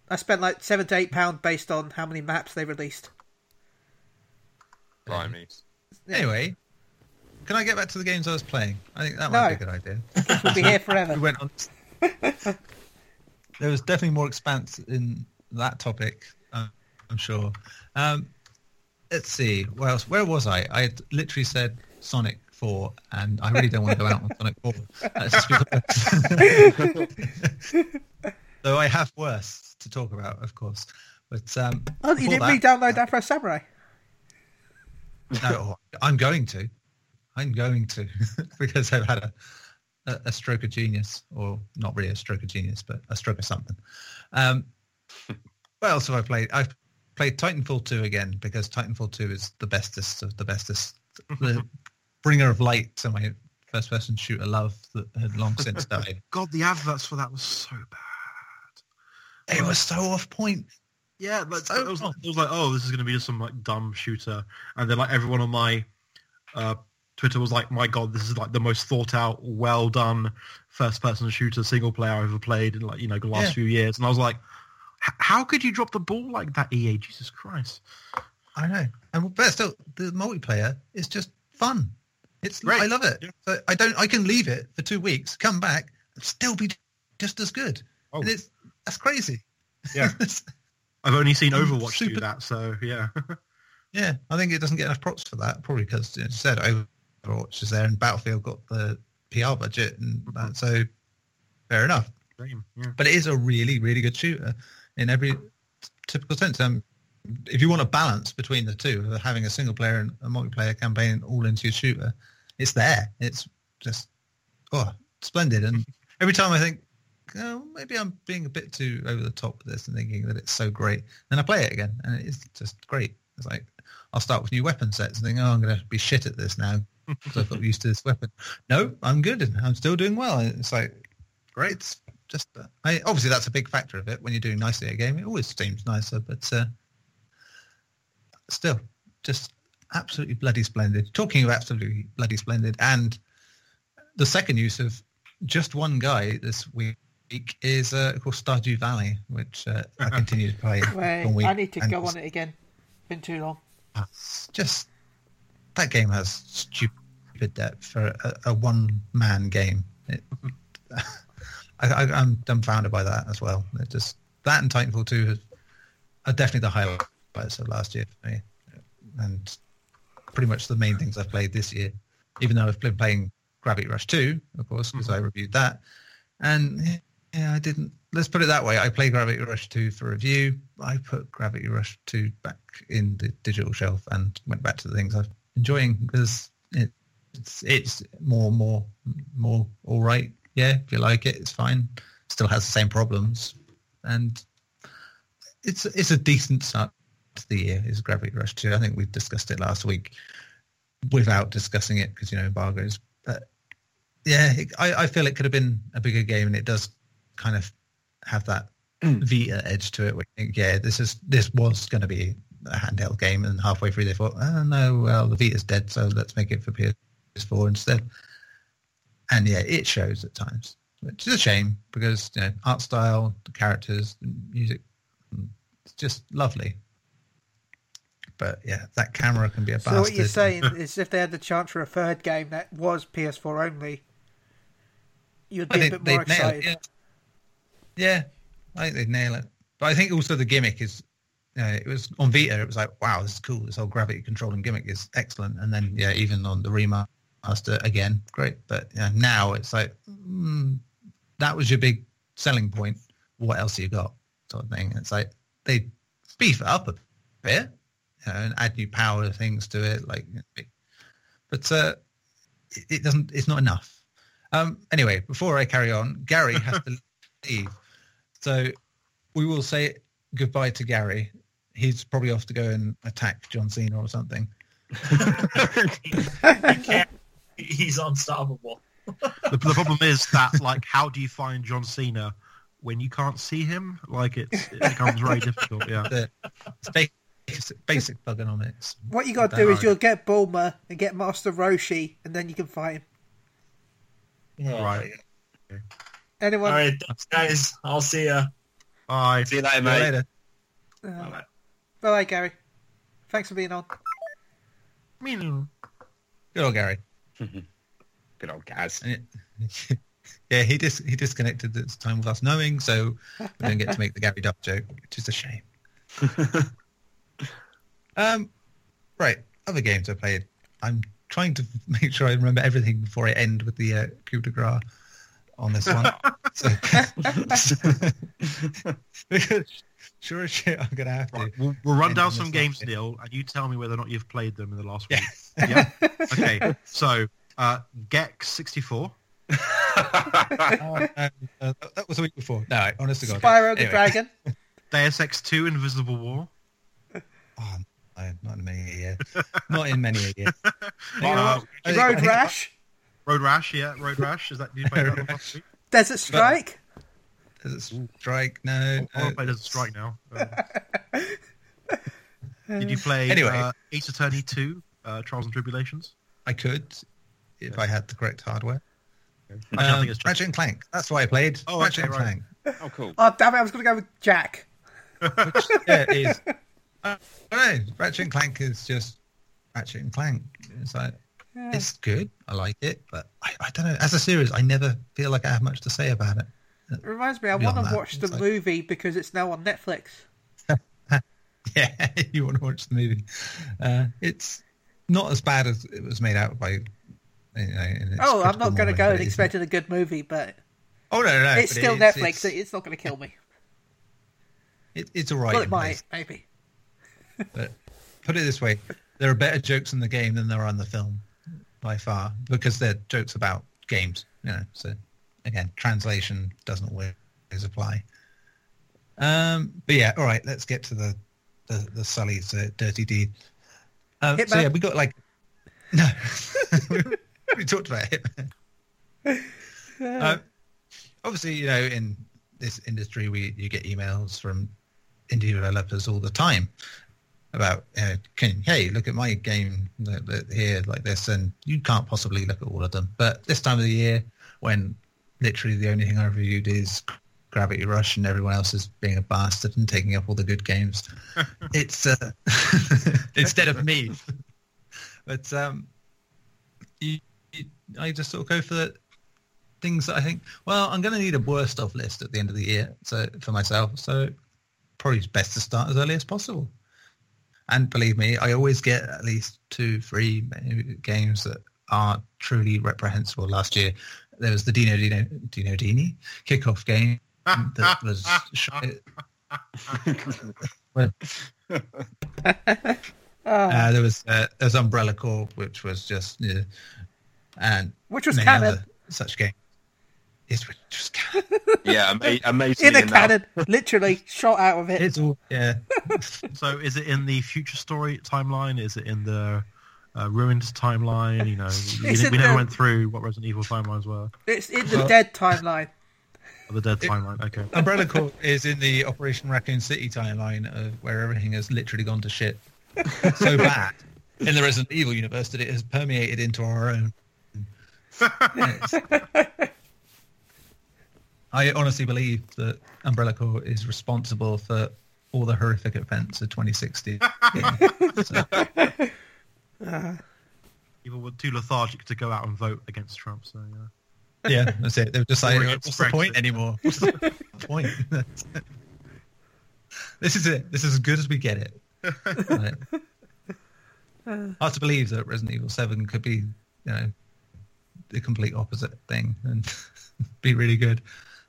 I spent like seven to eight pounds based on how many maps they released. Blimey. Anyway, can I get back to the games I was playing? I think that might be a good idea. We'll be here forever. we went on. there was definitely more expanse in that topic. Uh, I'm sure. Um, let's see. Where else? Where was I? I had literally said Sonic 4, and I really don't want to go out on Sonic 4. That's just because- Though I have worse to talk about, of course. But um, Oh, you didn't that- re-download Afro Samurai? no, I'm going to. I'm going to because I've had a, a, a stroke of genius, or not really a stroke of genius, but a stroke of something. Um, what else have I played? I've played Titanfall 2 again because Titanfall 2 is the bestest of the bestest, the bringer of light to my first-person shooter love that had long since died. God, the adverts for that was so bad. It was so off point. Yeah, but So it, was, it was like, oh, this is going to be just some like dumb shooter, and then like everyone on my uh, Twitter was like, my God, this is like the most thought out, well done first person shooter single player I've ever played in like you know the last Yeah. few years, and I was like, how could you drop the ball like that, EA? Jesus Christ! I know, and but still, the multiplayer is just fun. It's Great. I love it. Yeah. So I don't. I can leave it for two weeks, come back, and still be just as good. Oh. And it's that's crazy. Yeah. I've only seen Overwatch do that, so yeah. yeah, I think it doesn't get enough props for that. Probably because it said Overwatch is there, and Battlefield got the PR budget, and that, so fair enough. Same, yeah. but it is a really, really good shooter in every typical sense. Um, if you want a balance between the two, having a single player and a multiplayer campaign all into your shooter, it's there. It's just oh, splendid. And every time I think, oh, maybe I'm being a bit too over the top with this and thinking that it's so great, then I play it again, and it's just great. It's like I'll start with new weapon sets and think, oh, I'm going to be shit at this now because I've got used to this weapon. No, I'm good. I'm still doing well. It's like great. It's just uh, I, obviously that's a big factor of it. When you're doing nicely at a game, it always seems nicer, but uh, still, just absolutely bloody splendid. Talking of absolutely bloody splendid, and the second use of just one guy this week is uh, of course Stardew Valley, which uh, I continue to play. Wait, I need to go on it again. Been too long. Just that game has stupid depth for a, a one-man game. It, I, I, I'm dumbfounded by that as well. It just that and Titanfall 2 are definitely the highlights of last year for me, and pretty much the main things I've played this year. Even though I've been playing Gravity Rush 2, of course, because I mm-hmm. reviewed that, and yeah, I didn't. Let's put it that way. I played Gravity Rush 2 for review. I put Gravity Rush 2 back in the digital shelf and went back to the things I'm enjoying because it, it's it's more more more all right. Yeah, if you like it, it's fine. Still has the same problems, and it's it's a decent start to the year. Is Gravity Rush 2? I think we discussed it last week without discussing it because you know embargoes. But yeah, it, I I feel it could have been a bigger game, and it does kind of have that mm. Vita edge to it. Where you think, yeah, this is this was going to be a handheld game, and halfway through they thought, oh no, well the Vita's dead, so let's make it for PS4 instead. And yeah, it shows at times, which is a shame because you know art style, the characters, the music, it's just lovely. But yeah, that camera can be a So bastard. what you're saying is, if they had the chance for a third game that was PS4 only, you'd I be a bit more excited. it. Yeah. yeah, I think they'd nail it. But I think also the gimmick is, know, it was on Vita. It was like, wow, this is cool. This whole gravity controlling gimmick is excellent. And then yeah, even on the remaster again, great. But yeah, now it's like mm, that was your big selling point. What else you got? Sort of thing. It's like they beef it up a bit, you know, and add new power things to it, like. But uh, it, it doesn't. It's not enough. Um, anyway, before I carry on, Gary has to leave. So we will say goodbye to Gary. He's probably off to go and attack John Cena or something. he. He's unstoppable. The, the problem is that, like, how do you find John Cena when you can't see him? Like, it's, it becomes very difficult. Yeah. The it's basic, basic bugonomics. What you got to do is you'll get Bulma and get Master Roshi, and then you can fight him. Right. Anyone? All right, thanks, guys. I'll see ya. Bye. See you later, mate. later. Uh, Bye-bye. Bye, bye, Gary. Thanks for being on. I mean, Good old Gary. Good old Gaz. Yeah, he dis, he disconnected this time with us knowing, so we don't get to make the Gary Duff joke, which is a shame. um, right, other games I played. I'm trying to make sure I remember everything before I end with the uh, coup de grace on this one. so, because sure as shit, I'm gonna have to. right, we'll, we'll run down some games, one. Neil, and you tell me whether or not you've played them in the last week. Yeah. Okay. So, uh, Gex 64. Oh, no, uh, that was a week before. No, honest to God. Spyro the Anyway. Dragon. Deus Ex 2 Invisible War. Oh, no, not in many a year. Not in many a year. Uh, I think- I Road think- Rash. Road Rash, yeah, Road Rash. Is that did you play that one last week? Desert Strike. Does it strike? No. I want no. to play Desert Strike now. Um, did you play Anyway. uh, Ace Attorney 2, uh, Trials and Tribulations? I could if I had the correct hardware. I don't Um, think it's Ratchet and Clank. That's why I played. Oh, Ratchet okay, and right. Clank. Oh, cool. Oh damn it! I was going to go with Jak. Which, yeah, it is. I don't know. Ratchet and Clank is just Ratchet and Clank. It's like Yeah. it's good. I like it, but I, I don't know. As a series, I never feel like I have much to say about it. It reminds me, I want to watch the like- movie because it's now on Netflix. Yeah, you want to watch the movie. Uh, it's not as bad as it was made out by. You know, Oh, I'm not going to go and it expecting a good movie, but Oh no, no, no! it's still it's, Netflix. It's, it's not going to kill me. it, it's all right. well, it might, maybe. But put it this way: there are better jokes in the game than there are in the film, by far, because they're jokes about games. You know, so again, translation doesn't always apply. Um, but yeah, all right. Let's get to the the, the Sully's uh, dirty deed. Um, so yeah, we got like no, we, talked about it. Uh, obviously, you know, in this industry, we you get emails from indie developers all the time about, uh, can hey, look at my game here like this, and you can't possibly look at all of them. But this time of the year, when literally the only thing I reviewed is Gravity Rush, and everyone else is being a bastard and taking up all the good games, it's uh, instead of me. But um, you, you, I just sort of go for the things that I think, well, I'm going to need a worst of list at the end of the year so for myself. So probably it's best to start as early as possible. And believe me, I always get at least two, three games that are truly reprehensible. Last year, there was the Dino Dino Dino Dini kickoff game that was shot. Uh, there was uh, there was Umbrella Corp, which was just, uh, and Which was many canon. such game. It's just canon. Yeah, ama- amazing. In a cannon, literally shot out of it. It's all yeah. So is it in the future story timeline? Is it in the uh, ruined timeline? You know, we, It's we in never the- went through what Resident Evil timelines were. It's in the Well- dead timeline. Or the dead timeline. Okay. Umbrella Corp is in the Operation Raccoon City timeline of where everything has literally gone to shit so bad in the Resident Evil universe that it has permeated into our own. I honestly believe that Umbrella Corp is responsible for all the horrific events of 2016. Yeah. So, People were too lethargic to go out and vote against Trump. So yeah. yeah, that's it. They were just like, what's against the point anymore? What's the point? This is it. This is as good as we get it. Right. Hard to believe that Resident Evil 7 could be, you know, the complete opposite thing and be really good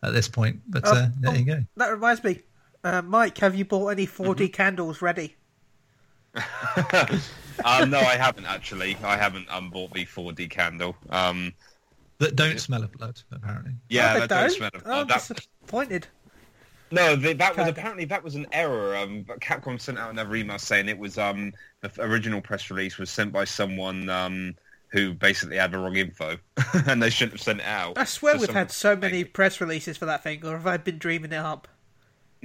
at this point. But Oh, uh, there oh. you go. That reminds me, uh, Mike, have you bought any 4D Mm-hmm. candles ready? um, no, I haven't actually. I haven't um, bought the 4D candle. Um, That don't smell of blood, apparently. yeah, Oh, that they don't don't. smell of blood. Oh, I'm. That, disappointed. no, the, that was apparently that was an error. Um, but Capcom sent out another email saying it was um, the original press release was sent by someone um, who basically had the wrong info, and they shouldn't have sent it out. I swear So we've had so many press releases for that thing, or have I been dreaming it up?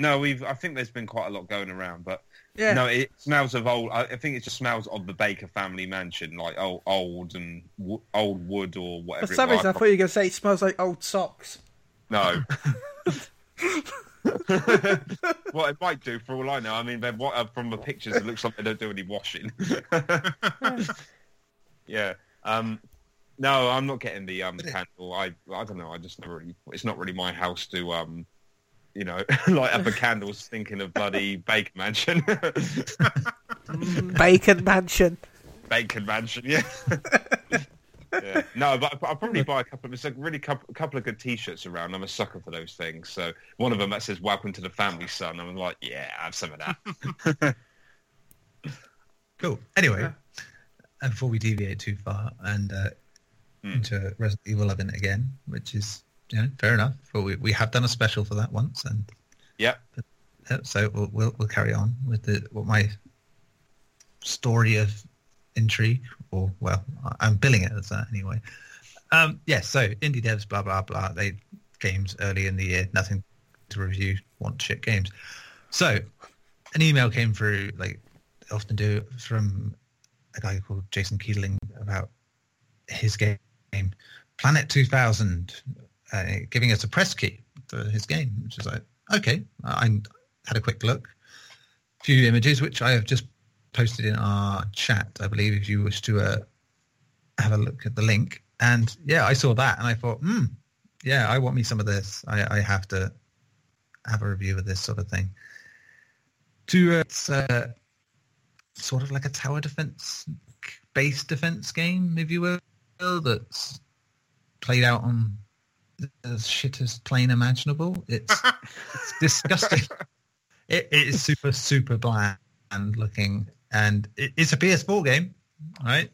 No, we've. I think there's been quite a lot going around, but Yeah. no, it smells of old. I think it just smells of the Baker family mansion, like old, old and w- old wood or whatever. For some reason, I thought you were going to say it smells like old socks. No. well, it might do for all I know. I mean, what, uh, from the pictures, it looks like they don't do any washing. yeah. Um, no, I'm not getting the um, candle. I I don't know. I just never really. It's not really my house to um, you know, light up a candle thinking of bloody Bacon Mansion. Bacon Mansion. Bacon Mansion, yeah. yeah. No, but I'll probably buy a couple. Of, there's a really couple, a couple of good T-shirts around. I'm a sucker for those things. So one of them that says "Welcome to the family, son." I'm like, yeah, I have some of that. Cool. Anyway, and before we deviate too far and uh, Hmm. into Resident Evil 11 again, which is know fair enough. But we we have done a special for that once, and yep. uh, so we'll, we'll we'll carry on with the what my story of intrigue, or well, I'm billing it as that anyway. Um, yes. so indie devs, blah blah blah. They games early in the year, nothing to review, want shit games. So an email came through, like they often do, from a guy called Jason Keeling about his game, Planet 2000, uh, giving us a press key for his game, which is like, okay, I had a quick look. A few images, which I have just posted in our chat. I believe if you wish to uh, have a look at the link, and yeah, I saw that and I thought, hmm, yeah, I want me some of this. I, I have to have a review of this sort of thing. To uh, it's uh, sort of like a tower defense base defense game, if you will, that's played out on the shittest plane imaginable. It's it's disgusting. It, it is super super bland looking, and it, it's a PS4 game, right?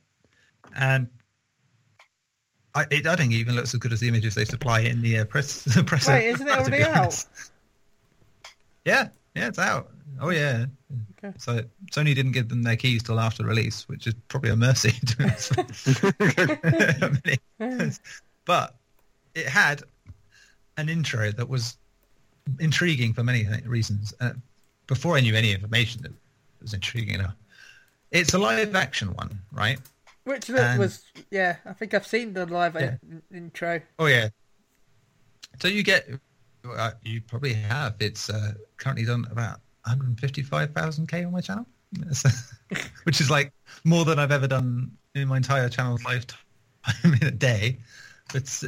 And I, it, I think it even looks as good as the images they supply in the uh, press. The press Wait, isn't it already out? Yeah, yeah, it's out. Oh yeah. Okay. So Sony didn't give them their keys till after release, which is probably a mercy. to but it had an intro that was intriguing for many reasons. Uh, before I knew any information, it was intriguing enough. It's a live action one, right? Which And- was yeah. I think I've seen the live Yeah. intro. Oh yeah. So you get, uh, you probably have. It's uh, currently done about 155,000k on my channel, which is like more than I've ever done in my entire channel's lifetime in a day. It's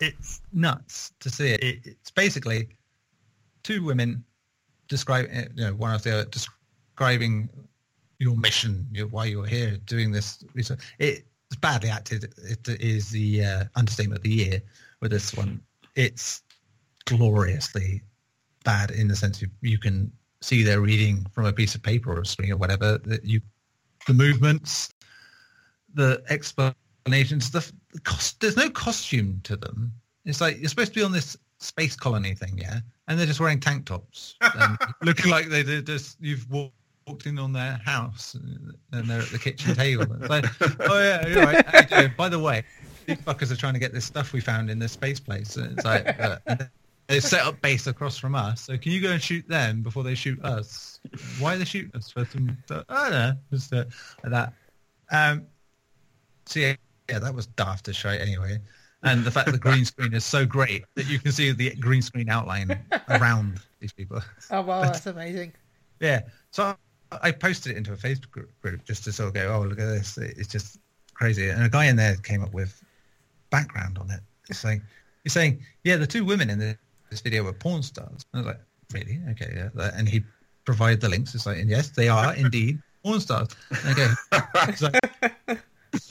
it's nuts to see it. it it's basically two women describing, you know, one of the other describing your mission, your, why you're here doing this research. It's badly acted. It is the uh, understatement of the year with this one. It's gloriously bad in the sense you, you can see they're reading from a piece of paper or a screen or whatever. That you, the movements, the explanations, the, the cost. There's no costume to them. It's like you're supposed to be on this space colony thing, yeah, and they're just wearing tank tops, and looking like they did just you've walked walked in on their house and they're at the kitchen table. It's like, oh yeah, you're right. You? By the way, these fuckers are trying to get this stuff we found in this space place. And it's like uh, they set up base across from us. So can you go and shoot them before they shoot us? Why are they shooting us for some? I don't know, just uh, like that. Um, so yeah, yeah, that was daft as shite anyway. And the fact that the green screen is so great that you can see the green screen outline around these people. Oh wow, that's amazing. Yeah. So I posted it into a Facebook group- just to sort of go, oh, look at this. It's just crazy. And a guy in there came up with background on it. He's saying, he's saying, yeah, the two women in the, this video were porn stars. I was like, really? Okay, yeah. And he provided the links. It's like, and yes, they are indeed porn stars. And I go, like,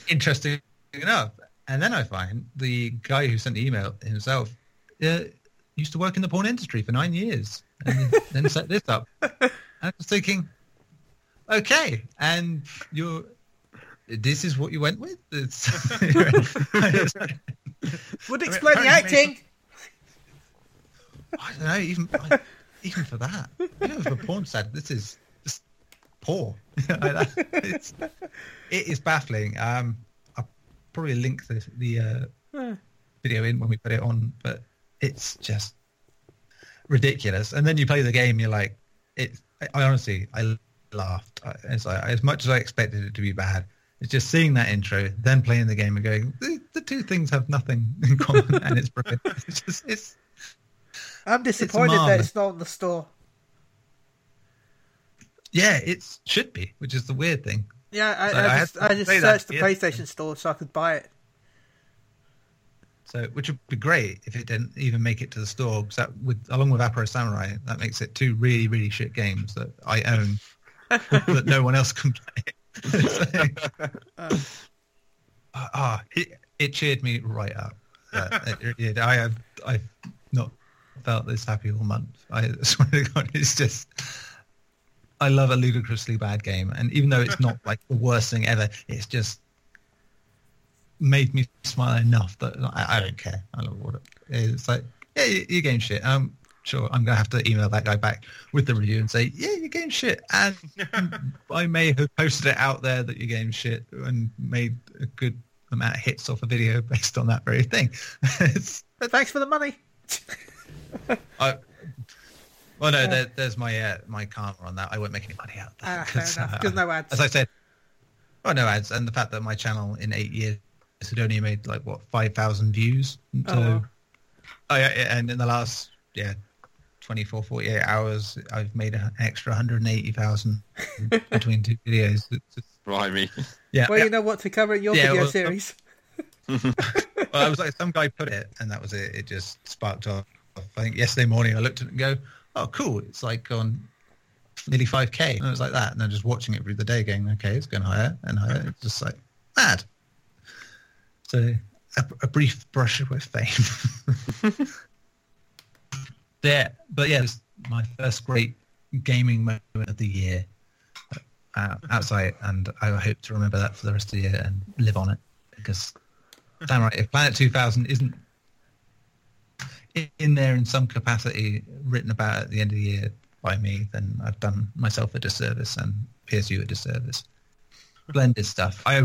interesting enough. And then I find the guy who sent the email himself uh, used to work in the porn industry for nine years and then set this up. I was thinking, okay, and you're, this is what you went with? It's, Would I mean, explain the acting. I don't know, even like, even for that, even for porn star, this is just poor. It's, it is baffling. Um, probably link the, the uh, video in when we put it on, but it's just ridiculous. And then you play the game, you're like, it. I, honestly, I laughed. I, it's like as much as I expected it to be bad. It's just seeing that intro, then playing the game and going, the, the two things have nothing in common, and it's brilliant. It's just, it's I'm disappointed that it's not in the store. yeah, it should be, which is the weird thing. Yeah, I, So I, I just, I just searched the. PlayStation store so I could buy it. So, which would be great if it didn't even make it to the store, because that would, along with Afro Samurai, that makes it two really, really shit games that I own that no one else can play. so, ah, it, it cheered me right up. Uh, it really did. I have, I've not felt this happy all month. I swear to God, it's just. I love a ludicrously bad game, and even though it's not like the worst thing ever, it's just made me smile enough that I, I don't care. I love what it is. It's like, yeah, your, your game shit. Um, sure, I'm gonna have to email that guy back with the review and say, yeah, your game shit. And I may have posted it out there that your game shit and made a good amount of hits off a video based on that very thing. But thanks for the money. I, well, no, there, there's my uh, my karma on that. I won't make any money out of that. Ah, fair 'cause, uh, Because no ads. as I said, oh no ads, and the fact that my channel in eight years had only made like what five thousand views. So, Oh. oh, yeah, yeah, and in the last yeah 24, 48 hours, I've made an extra 180,000 between two videos. It's just- Blimey. yeah. Well, you know what to cover in your Yeah, video well, series. well, I was like, some guy put it, and that was it. It just sparked off. I think yesterday morning I looked at it and go, oh, cool. It's like on nearly 5K. And it was like that. And then just watching it through the day going, okay, it's going higher and higher. It's just like mad. So a, a brief brush with fame. there. but yeah, it's my first great gaming moment of the year uh, outside, and I hope to remember that for the rest of the year and live on it because damn right, if Planet 2000 isn't in- in there in some capacity written about at the end of the year by me, then I've done myself a disservice and PSU a disservice. Splendid stuff. I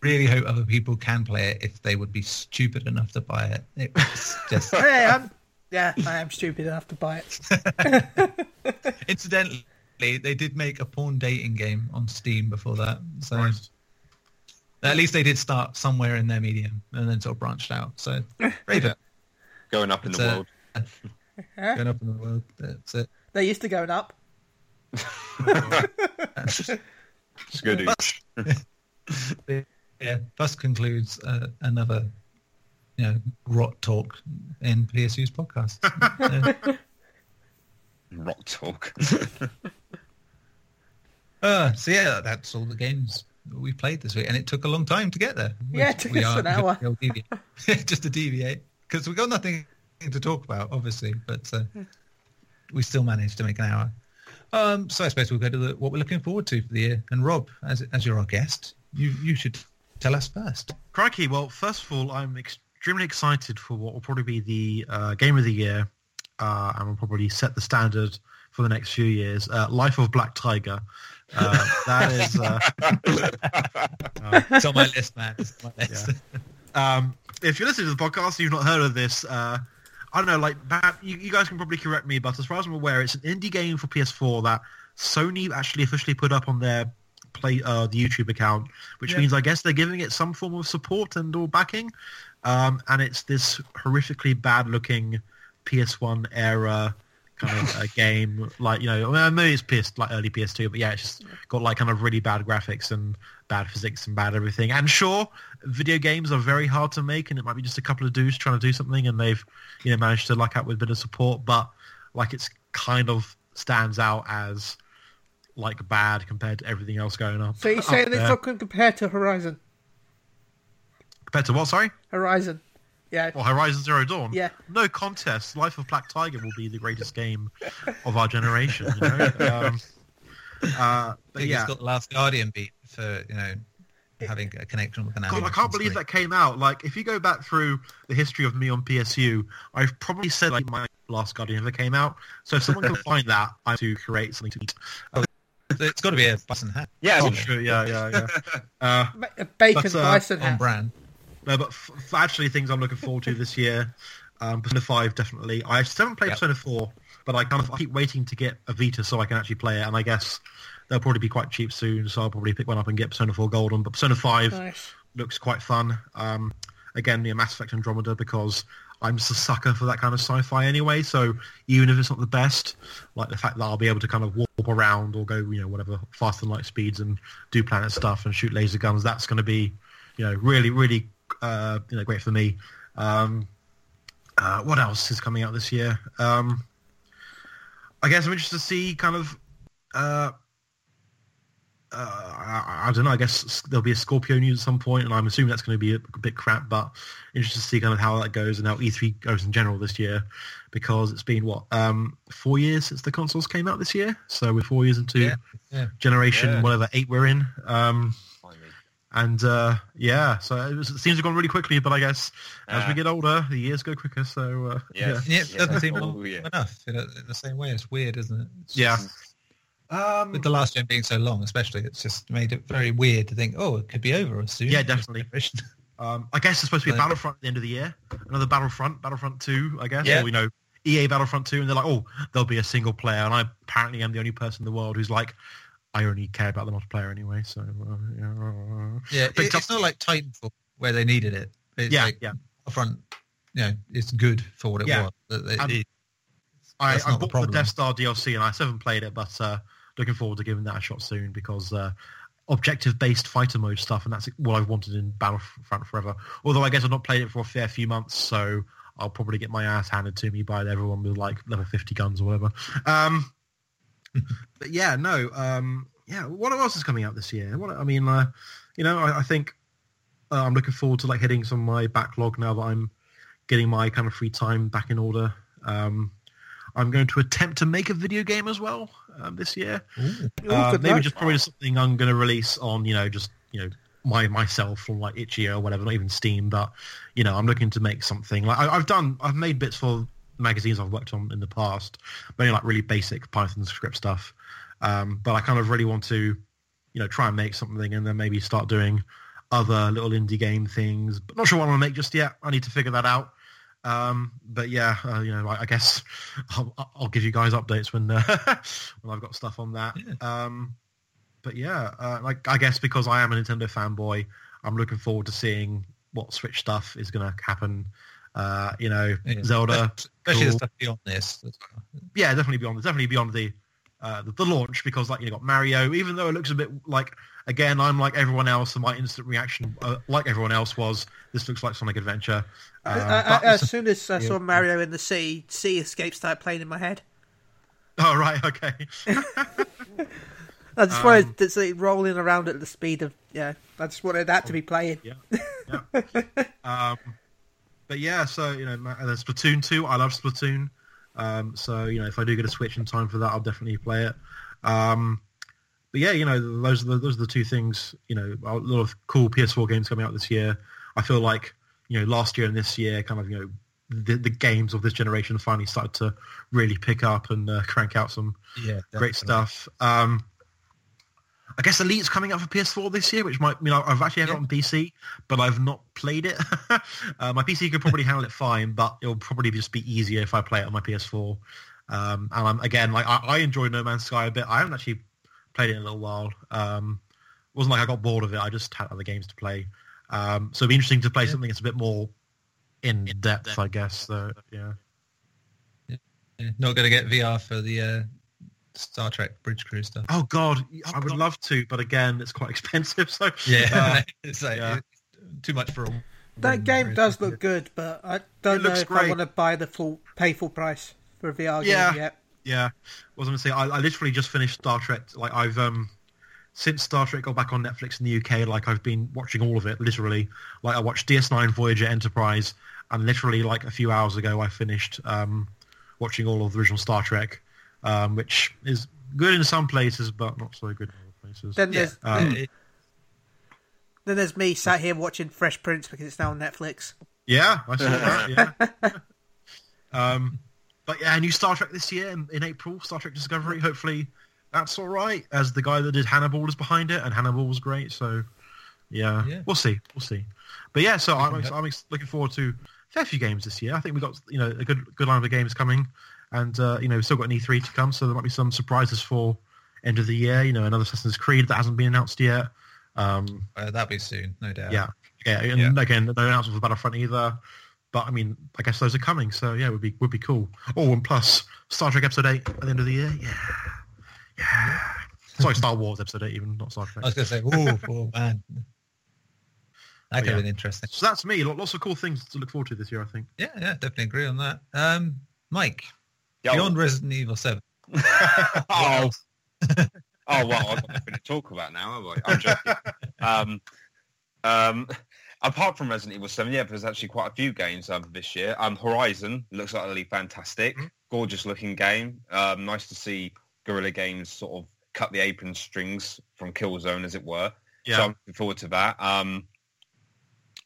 really hope other people can play it if they would be stupid enough to buy it. It was just hey, I'm, yeah, I am stupid enough to buy it. incidentally, they did make a porn dating game on Steam before that, so Christ. at least they did start somewhere in their medium and then sort of branched out. So Raven, Going up in the a- world. Going up in the world. That's it. They used to going up. It's good. yeah, thus concludes uh, another, you know, rot talk in PSU's podcast. Uh, Rock talk. uh, so yeah, that's all the games we played this week, and it took a long time to get there. Yeah, it took we us are an hour. just to deviate because we got nothing to talk about, obviously, but uh, we still managed to make an hour. Um, so I suppose we'll go to the, what we're looking forward to for the year. And Rob, as as you're our guest, you you should tell us first. Crikey. Well, first of all, I'm extremely excited for what will probably be the uh, game of the year, uh, and will probably set the standard for the next few years. Uh, Life of Black Tiger. Uh, that is. Uh, It's on my list, man. My list. Um, if you're listening to the podcast, and you've not heard of this. Uh, I don't know, like you, you guys can probably correct me, but as far as I'm aware, it's an indie game for PS4 that Sony actually officially put up on their play uh, the YouTube account, which Yeah. means I guess they're giving it some form of support and or backing. Um, and it's this horrifically bad-looking PS1 era kind of a game, like you know, I mean, maybe it's PS like early PS2, but yeah, it's just got like kind of really bad graphics and bad physics and bad everything. And sure, video games are very hard to make, and it might be just a couple of dudes trying to do something, and they've you know managed to luck out with a bit of support. But like, it's kind of stands out as like bad compared to everything else going on. So you're up saying it's there. not good compared to Horizon? compared to what? Sorry, Horizon. Yeah. or Horizon Zero Dawn? Yeah. No contest. Life of Black Tiger will be the greatest game of our generation. You know. um, uh, but think yeah, it's got the Last Guardian beat for you know having a connection with an God, I can't believe screen. that came out. Like, if you go back through the history of me on PSU, I've probably said like my Last Guardian ever came out. So if someone can find that, I'm to create something to eat. It's got to be a button hat Yeah, Oh, isn't it? sure, yeah, yeah, yeah. Uh, a Bacon But, uh, bison on brand. no, but f- f- actually, things I'm looking forward to this year. Um, Persona 5, definitely. I still haven't played Yep. Persona 4, but I kind of I keep waiting to get a Vita so I can actually play it. And I guess they'll probably be quite cheap soon, so I'll probably pick one up and get Persona 4 Golden. But Persona 5, Nice. looks quite fun. Um, again, yeah, Mass Effect Andromeda because I'm just a sucker for that kind of sci-fi anyway. So even if it's not the best, like the fact that I'll be able to kind of warp around or go, you know, whatever faster than light speeds and do planet stuff and shoot laser guns, that's going to be, you know, really, really, uh, you know, great for me. Um, uh, what else is coming out this year? Um, I guess I'm interested to see kind of. Uh, uh, I, I don't know. I guess there'll be a Scorpio news at some point, and I'm assuming that's going to be a, a bit crap. But interested to see kind of how that goes and how E3 goes in general this year, because it's been what um, four years since the consoles came out this year. So we're four years into Yeah, yeah. generation Yeah. whatever eight we're in. Um, Finally. and uh, yeah, so it, was, it seems to have gone really quickly. But I guess as we Ah. get older, the years go quicker. So uh, Yeah. And yet it doesn't Yeah. seem Oh, long yeah. enough in, a, in the same way. It's weird, isn't it? It's yeah. just- Um, with the last gen being so long, especially, it's just made it very weird to think, oh, it could be over soon. Yeah, definitely. Um, I guess it's supposed to be a Battlefront at the end of the year. Another Battlefront, Battlefront 2, I guess. Yeah. Or, you know, EA Battlefront 2, and they're like, oh, there'll be a single player. And I apparently am the only person in the world who's like, I only care about the multiplayer anyway. So, uh, yeah. Yeah, But it, it's not like Titanfall where they needed it. It's Yeah, like yeah. Battlefront, you know, it's good for what it Yeah. was. That it- it- I, I not the bought the. Death Star DLC and I still haven't played it, but uh, looking forward to giving that a shot soon because uh, objective-based fighter mode stuff, and that's what I've wanted in Battlefront Forever. Although I guess I've not played it for a fair few months, so I'll probably get my ass handed to me by everyone with like level 50 guns or whatever. Um, but yeah, no, um, yeah. What else is coming out this year? What I mean, uh, you know, I, I think uh, I'm looking forward to like hitting some of my backlog now that I'm getting my kind of free time back in order. Um, I'm going to attempt to make a video game as well um, this year. Ooh. Uh, maybe just probably just something I'm going to release on, you know, just you know my myself from like Itchy or whatever, not even Steam, but you know, I'm looking to make something. Like I, I've done, I've made bits for magazines I've worked on in the past, but like really basic Python script stuff. Um, but I kind of really want to, you know, try and make something and then maybe start doing other little indie game things. But not sure what I want to make just yet. I need to figure that out. Um, but yeah, uh, you know, I, I guess I'll, I'll give you guys updates when uh, when I've got stuff on that. Um, but yeah, uh, like I guess because I am a Nintendo fanboy, I'm looking forward to seeing what Switch stuff is going to happen. Uh, you know, Yeah. Zelda, Especially cool. the stuff beyond this. yeah, definitely beyond definitely beyond the, uh, the the launch because like you got Mario, even though it looks a bit like again I'm like everyone else, and my instant reaction uh, like everyone else was this looks like Sonic Adventure. Um, I- I- but as soon as I saw Mario in the sea, City Escape started playing in my head. oh right, okay. I just Um, wanted to see it rolling around at the speed of yeah. I just wanted that to be playing. Yeah, yeah. um, but yeah, so you know, and then Splatoon two. I love Splatoon. Um, so you know, if I do get a Switch in time for that, I'll definitely play it. Um, but yeah, you know, those are the, those are the two things. You know, a lot of cool PS4 games coming out this year. I feel like you know, last year and this year, kind of you know, the, the games of this generation finally started to really pick up and uh, crank out some Yeah, great stuff. Um, I guess Elite's coming out for PS4 this year, which might you know I've actually had it Yeah. on PC, but I've not played it. uh, my PC could probably handle it fine, but it'll probably just be easier if I play it on my PS4. Um, and I'm, again, like I, I enjoy No Man's Sky a bit. I haven't actually played it in a little while. Um, it wasn't like I got bored of it. I just had other games to play. Um, so it'd be interesting to play something that's a bit more in depth, I guess. So yeah. Yeah, Not going to get VR for the uh, Star Trek Bridge Crew stuff. Oh God, I would love to, but again, it's quite expensive. So Yeah, uh, it's like yeah. too much for a. That game person. does look good, but I don't It know looks if I want to buy the full pay full price for a VR Yeah. game yet. Yeah, was I going to say? I, I literally just finished Star Trek. Like I've um since Star Trek got back on Netflix in the UK, like I've been watching all of it. Literally, like I watched DS9, Voyager, Enterprise, and literally like a few hours ago, I finished um watching all of the original Star Trek, um, which is good in some places, but not so good in other places. Then there's Um, it- then there's me sat here watching Fresh Prince because it's now on Netflix. Yeah, I saw that. Yeah. um, but yeah, new Star Trek this year in, in April. Star Trek Discovery. Hopefully, that's all right. As the guy that did Hannibal is behind it, and Hannibal was great. So yeah, Yeah. we'll see. We'll see. But yeah, so I'm. I'm ex- looking forward to a fair few games this year. I think we've got you know a good good line of games coming, and uh, you know we've still got an E3 to come, so there might be some surprises for end of the year. You know, another Assassin's Creed that hasn't been announced yet. Um, uh, that'll be soon, no doubt. yeah, yeah, and Yeah. again, no announcement for Battlefront either. But I mean, I guess those are coming, so yeah, it would be would be cool. Oh, and plus Star Trek Episode Eight at the end of the year, yeah, yeah. Sorry, Star Wars Episode Eight, even not Star Trek. I was going to say, oh, oh man, that could yeah. have been interesting. So that's me. Lots of cool things to look forward to this year, I think. Yeah, yeah, definitely agree on that. Um, Mike, Yo. beyond Resident Evil Seven, oh. oh well, I've got nothing to talk about now, have I? I'm joking. um, um, apart from Resident Evil 7, yeah, there's actually quite a few games um, this year. Um, Horizon looks utterly fantastic, Mm-hmm. gorgeous looking game. Um, nice to see Guerrilla Games sort of cut the apron strings from Killzone, as it were. Yeah, So I'm looking forward to that. Um,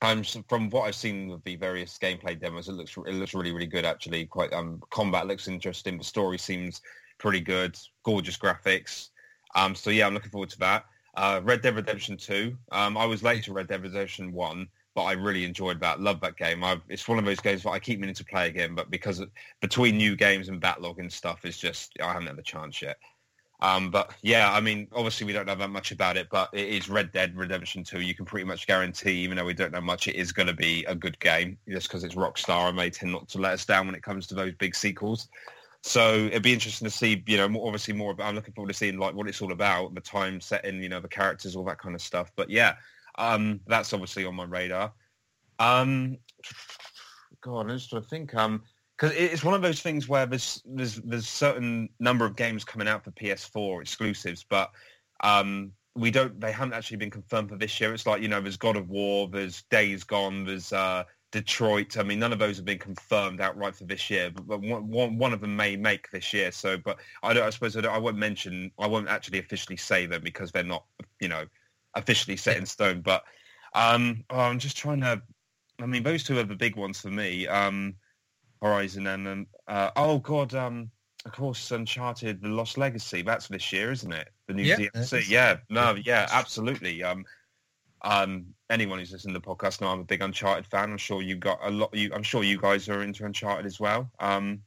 I'm from what I've seen with the various gameplay demos, it looks it looks really really good actually. Quite um, combat looks interesting. The story seems pretty good. Gorgeous graphics. Um, so yeah, I'm looking forward to that. Uh, Red Dead Redemption 2. Um, I was late to Red Dead Redemption 1, but I really enjoyed that. Love that game. i it's one of those games that I keep meaning to play again, but because of, between new games and backlog and stuff, it's just I haven't had the chance yet. Um, but yeah, I mean, obviously we don't know that much about it, but it is Red Dead Redemption 2. You can pretty much guarantee, even though we don't know much, it is going to be a good game just because it's Rockstar and they tend not to let us down when it comes to those big sequels. So it'd be interesting to see, you know, more, obviously more. About, I'm looking forward to seeing like what it's all about, the time setting, you know, the characters, all that kind of stuff. But yeah, um, that's obviously on my radar. Um, God, I'm just trying to think. Um, because it's one of those things where there's there's there's certain number of games coming out for PS4 exclusives, but um, we don't. They haven't actually been confirmed for this year. It's like you know, there's God of War, there's Days Gone, there's uh, Detroit. I mean, none of those have been confirmed outright for this year, but, one, one, of them may make this year. So, but I don't. I suppose I, don't, I won't mention. I won't actually officially say them because they're not, you know, officially set in stone. But um, oh, I'm just trying to. I mean, those two are the big ones for me. Um, Horizon and um, uh, oh god, um, of course, Uncharted: The Lost Legacy. That's this year, isn't it? The new Yeah, DLC. Yeah, no, yeah, absolutely. Um, um, anyone who's listening to the podcast know I'm a big Uncharted fan. I'm sure you've got a lot. You, I'm sure you guys are into Uncharted as well. Um,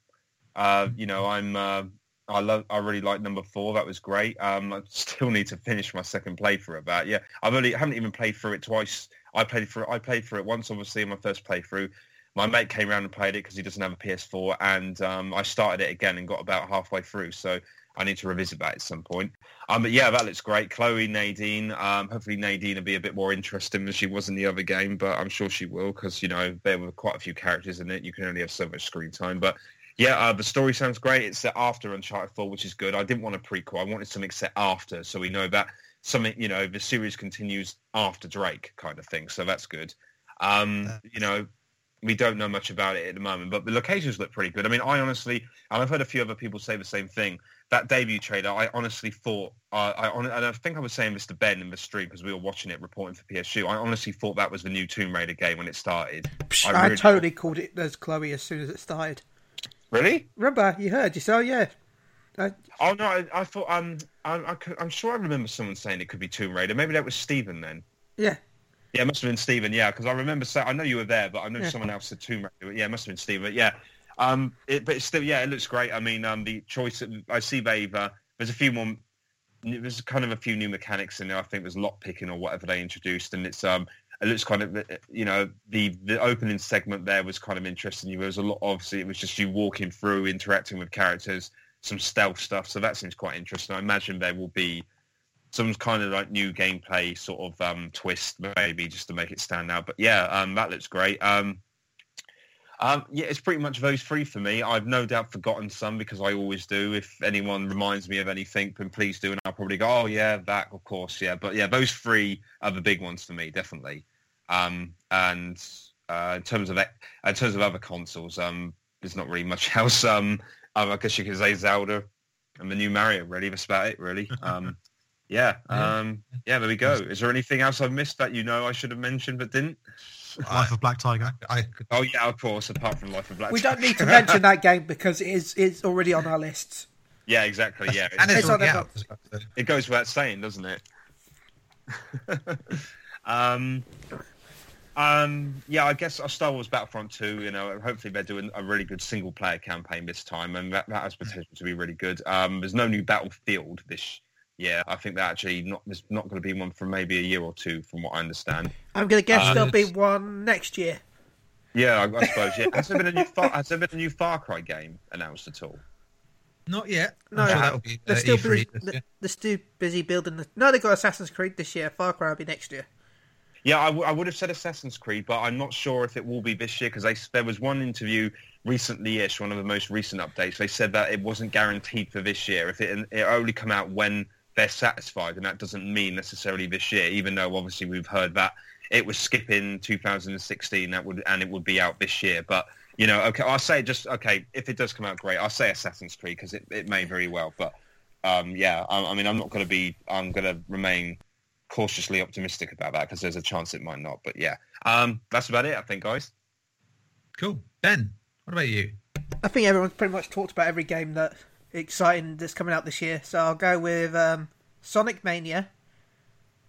uh, you know, I'm. Uh, I love. I really like number four. That was great. Um, I still need to finish my second playthrough About. Yeah, I've only haven't even played through it twice. I played for. I played for it once, obviously, in my first playthrough. My mate came around and played it because he doesn't have a PS4, and um, I started it again and got about halfway through. So I need to revisit that at some point. Um, but yeah, that looks great. Chloe, Nadine. Um, hopefully Nadine will be a bit more interesting than she was in the other game, but I'm sure she will because you know there were quite a few characters in it. You can only have so much screen time, but. Yeah, uh, the story sounds great. It's set after Uncharted 4, which is good. I didn't want a prequel. I wanted something set after, so we know that something, you know, the series continues after Drake kind of thing. So that's good. Um, you know, we don't know much about it at the moment, but the locations look pretty good. I mean, I honestly, and I've heard a few other people say the same thing. That debut trailer, I honestly thought, uh, I and I think I was saying this to Ben in the stream because we were watching it, reporting for PSU. I honestly thought that was the new Tomb Raider game when it started. I I, really- totally called it as Chloe as soon as it started. Really? Remember, you heard, you said, oh yeah. I, Oh no, I, I thought um, I'm, I, I'm sure I remember someone saying it could be Tomb Raider. Maybe that was Stephen then. yeah. Yeah, it must have been Stephen. Yeah, because I remember. Say, I know you were there, but I know Yeah. someone else said Tomb Raider. Yeah, it must have been Stephen. Yeah, um, it, but still, yeah, it looks great. I mean, um, the choice. I see they've. Uh, there's a few more. There's kind of a few new mechanics in there. I think there's lock picking or whatever they introduced, and it's um, it looks kind of, you know, the the opening segment there was kind of interesting. There was a lot. Obviously, it was just you walking through, interacting with characters, some stealth stuff. So that seems quite interesting. I imagine there will be some kind of like new gameplay sort of um, twist maybe just to make it stand out. But yeah, um, that looks great. Um, um, yeah, it's pretty much those three for me. I've no doubt forgotten some because I always do. If anyone reminds me of anything, then please do, and I'll probably go, oh yeah, that of course, yeah. But yeah, those three are the big ones for me, definitely. Um, and uh, in terms of in terms of other consoles, um, there's not really much else. Um, I guess you could say Zelda and the new Mario. Really, that's about it. Really. Um, yeah. Yeah. Um, yeah. There we go. Is there anything else I've missed that you know I should have mentioned but didn't? Life of Black Tiger. I could, Oh yeah, of course. Apart from Life of Black. We don't need to mention that game because it is it's already on our lists. Yeah, exactly. Yeah, and it's It's on already out. as well, so- it goes without saying, doesn't it? um, um, yeah, I guess Star Wars Battlefront 2, you know, hopefully they're doing a really good single player campaign this time, and that, that has potential to be really good. Um, there's no new Battlefield this year. I think that actually not there's not going to be one for maybe a year or two, from what I understand. I'm going to guess Uh, there'll be one next year. Yeah, I, I suppose. Yeah, has there been a new Far, has there been a new Far Cry game announced at all? Not yet. No, I'm sure uh, be They're uh, still busy, they're, they're still busy building the. No, they got Assassin's Creed this year. Far Cry will be next year. Yeah, I, w- I would have said Assassin's Creed, but I'm not sure if it will be this year because there was one interview recently-ish, one of the most recent updates. They said that it wasn't guaranteed for this year. If it it only come out when they're satisfied, and that doesn't mean necessarily this year. Even though obviously we've heard that it was skipping 2016, that would and it would be out this year. But you know, okay, I'll say just okay if it does come out, great. I'll say Assassin's Creed because it, it may very well. But um, yeah, I, I mean, I'm not going to be. I'm going to remain cautiously optimistic about that because there's a chance it might not. But yeah, um, that's about it, I think, guys. Cool. Ben, what about you? I think everyone's pretty much talked about every game that exciting that's coming out this year. So I'll go with um, Sonic Mania,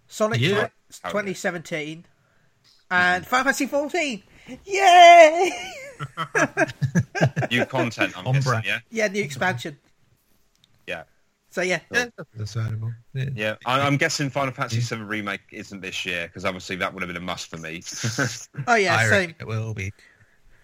Sonic Yeah. tw- 2017, and Final Fantasy 14. Yay! New content, I'm On guessing, brand. yeah? yeah, new expansion. Yeah. So yeah, Yeah, that's understandable. Yeah. Yeah, I, I'm guessing Final Fantasy VII Remake isn't this year because obviously that would have been a must for me. oh yeah, I same. it will be.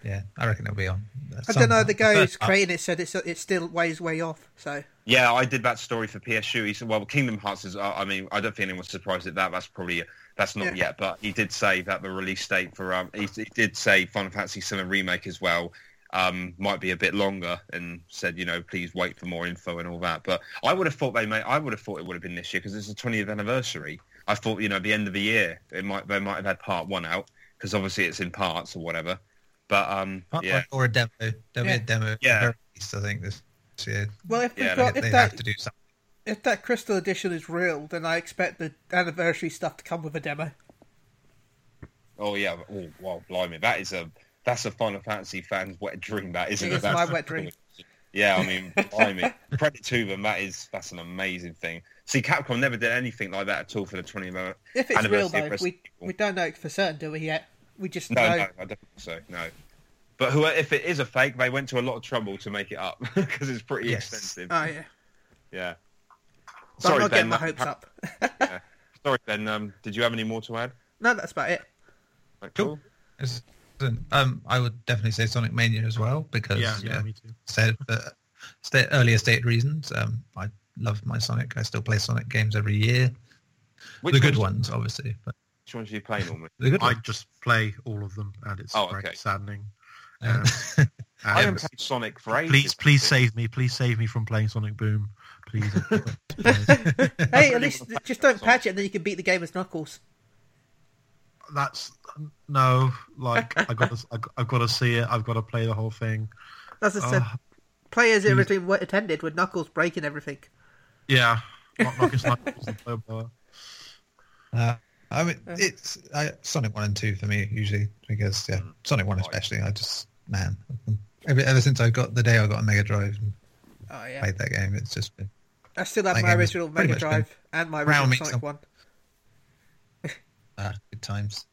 Yeah, I reckon it'll be on. uh, I don't know. The guy who's creating it said it's it's still ways way off. So Yeah, I did that story for PSU. He said, "Well, Kingdom Hearts is. uh, I mean, I don't think anyone's surprised at that. That's probably that's not Yeah. yet, but he did say that the release date for um, he, he did say Final Fantasy VII remake as well um, might be a bit longer, and said, you know, please wait for more info and all that. But I would have thought they may. I would have thought it would have been this year because it's the 20th anniversary. I thought, you know, at the end of the year, it might they might have had part one out because obviously it's in parts or whatever. But um, yeah, Or a demo. There'll Yeah. be a demo. at Yeah. very least, I think this year. well, if Yeah, we've They, got they if have that to do something. if that Crystal Edition is real, then I expect the anniversary stuff to come with a demo. Oh yeah. Oh wow, blimey, that is a that's a Final Fantasy fan's wet dream. That isn't It it? is That's- my wet dream. Yeah, I mean, blimey, credit to them. That is that's an amazing thing. See, Capcom never did anything like that at all for the 20th. anniversary. If it's real though, we we don't know for certain, do we yet? We just No, know. no, I don't think so. No. But who, if it is a fake, they went to a lot of trouble to make it up because it's pretty Yes. expensive. Oh yeah, yeah. but Sorry, I'm not getting Ben. my hopes up. Sorry, Ben. Um, did you have any more to add? no, that's about it. Like, Cool. It's- Um, I would definitely say Sonic Mania as well because yeah, yeah, yeah, me too. said for sta earlier stated reasons. Um, I love my Sonic. I still play Sonic games every year. Which the good ones, ones, obviously, but Which ones do you play normally? the I just play all of them, and it's Oh, very okay. saddening. Um, I haven't played Sonic for ages. please, please save me. Please save me from playing Sonic Boom. Please. Hey, at least just don't patch it, and then you can beat the game as Knuckles. That's no. Like I got to. I've got to see it. I've got to play the whole thing. As I said, Oh, play as please. originally wa- intended, with Knuckles breaking everything. yeah. Not Rocket Sniper was the. Uh, I mean, uh-huh. it's I, Sonic One and Two for me usually because yeah, mm. Sonic One oh, especially. I just man, ever, ever since I got the day I got a Mega Drive and Oh yeah, played that game, it's just been I still have my original Mega Drive and my round original Sonic some- One. ah, good times.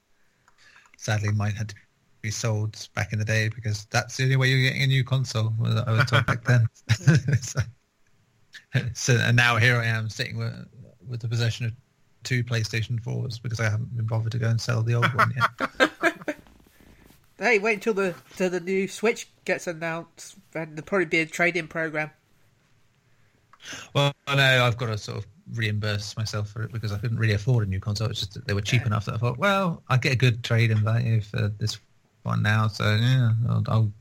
Sadly, mine had to be sold back in the day because that's the only way you're getting a new console. was- I was told back then. so, mm. so and now here I am sitting with, with the possession of two PlayStation 4s because I haven't been bothered to go and sell the old one yet. Hey, wait until the till the new Switch gets announced, and there'll probably be a trade-in program. Well, I know I've got to sort of reimburse myself for it because I couldn't really afford a new console. It's just that they were cheap Yeah. enough that I thought, well, I get a good trade-in value for this one now, so yeah, I'll, I'll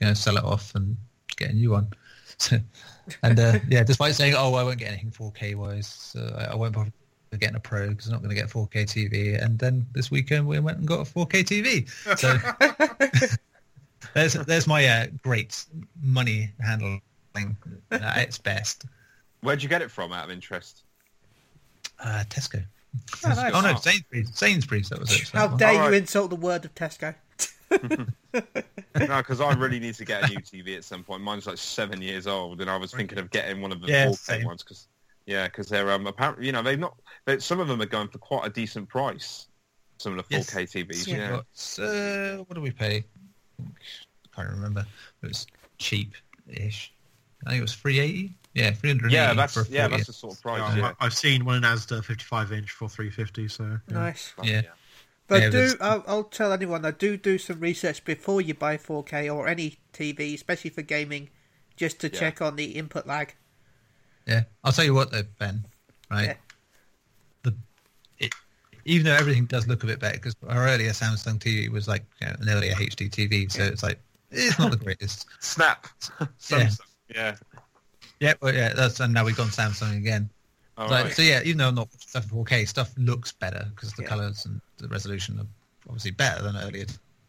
you know sell it off and get a new one. So, and uh, yeah, despite saying, oh, I won't get anything 4K wise, so I, I won't bother getting a Pro because I'm not going to get a 4K TV. And then this weekend we went and got a 4K TV. So there's there's my uh, great money handling at its best. Where'd you get it from, out of interest? Uh, Tesco. Oh, nice. Oh no, Sainsbury's. Sainsbury's. That was it. How That dare Alright. you insult the word of Tesco? no, because I really need to get a new TV at some point. Mine's like seven years old, and I was thinking of getting one of the Yeah, 4K same. ones because, yeah, because they're um apparently you know they've not they, some of them are going for quite a decent price. Some of the 4K TVs, one. yeah. Got, uh, what do we pay? I can't remember. It was cheap-ish. I think it was three eighty. Yeah, three hundred. Yeah, that's for a yeah, that's the sort of price. Yeah. I- I've seen one in Asda 55 inch for 350. So yeah. Nice. Yeah. But Yeah, do I'll, I'll tell anyone I do do some research before you buy 4K or any TV, especially for gaming, just to Yeah. check on the input lag. Yeah, I'll tell you what though, Ben. Right, Yeah. the it, even though everything does look a bit better because our earlier Samsung TV was like you know, an earlier HD TV, so it's like it's not the greatest. Snap. Samsung. Yeah. Yeah, well, yeah, that's and now we've gone Samsung again. All Like, right. So yeah, even though not stuff in 4K, stuff looks better because the Yeah. colors and the resolution are obviously better than earlier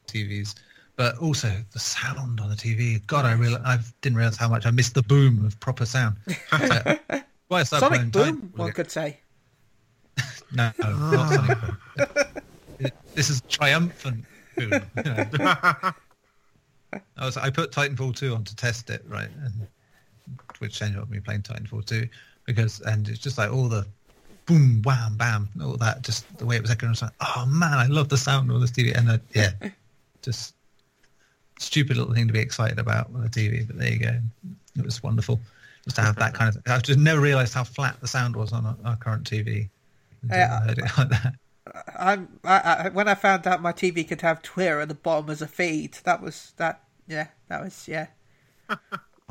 TVs. But also the sound on the TV. God, I real I didn't realize how much I missed the boom of proper sound. So, well, I started Sonic Boom, Titanfall one could say. No, not Sonic Boom. This is triumphant boom. you know. I was I put Titanfall two on to test it, right, and which ended up me playing Titanfall two because and it's just like all the boom, wham, bam, all that, just the way it was echoing. I was like, oh man, I love the sound of this TV, and uh, yeah, just stupid little thing to be excited about on the TV. But there you go, it was wonderful just to have that kind of. I've just never realised how flat the sound was on our, our current TV. until Yeah, I heard it like that. I'm I, I, when I found out my TV could have Twitter at the bottom as a feed. That was that. Yeah, that was yeah.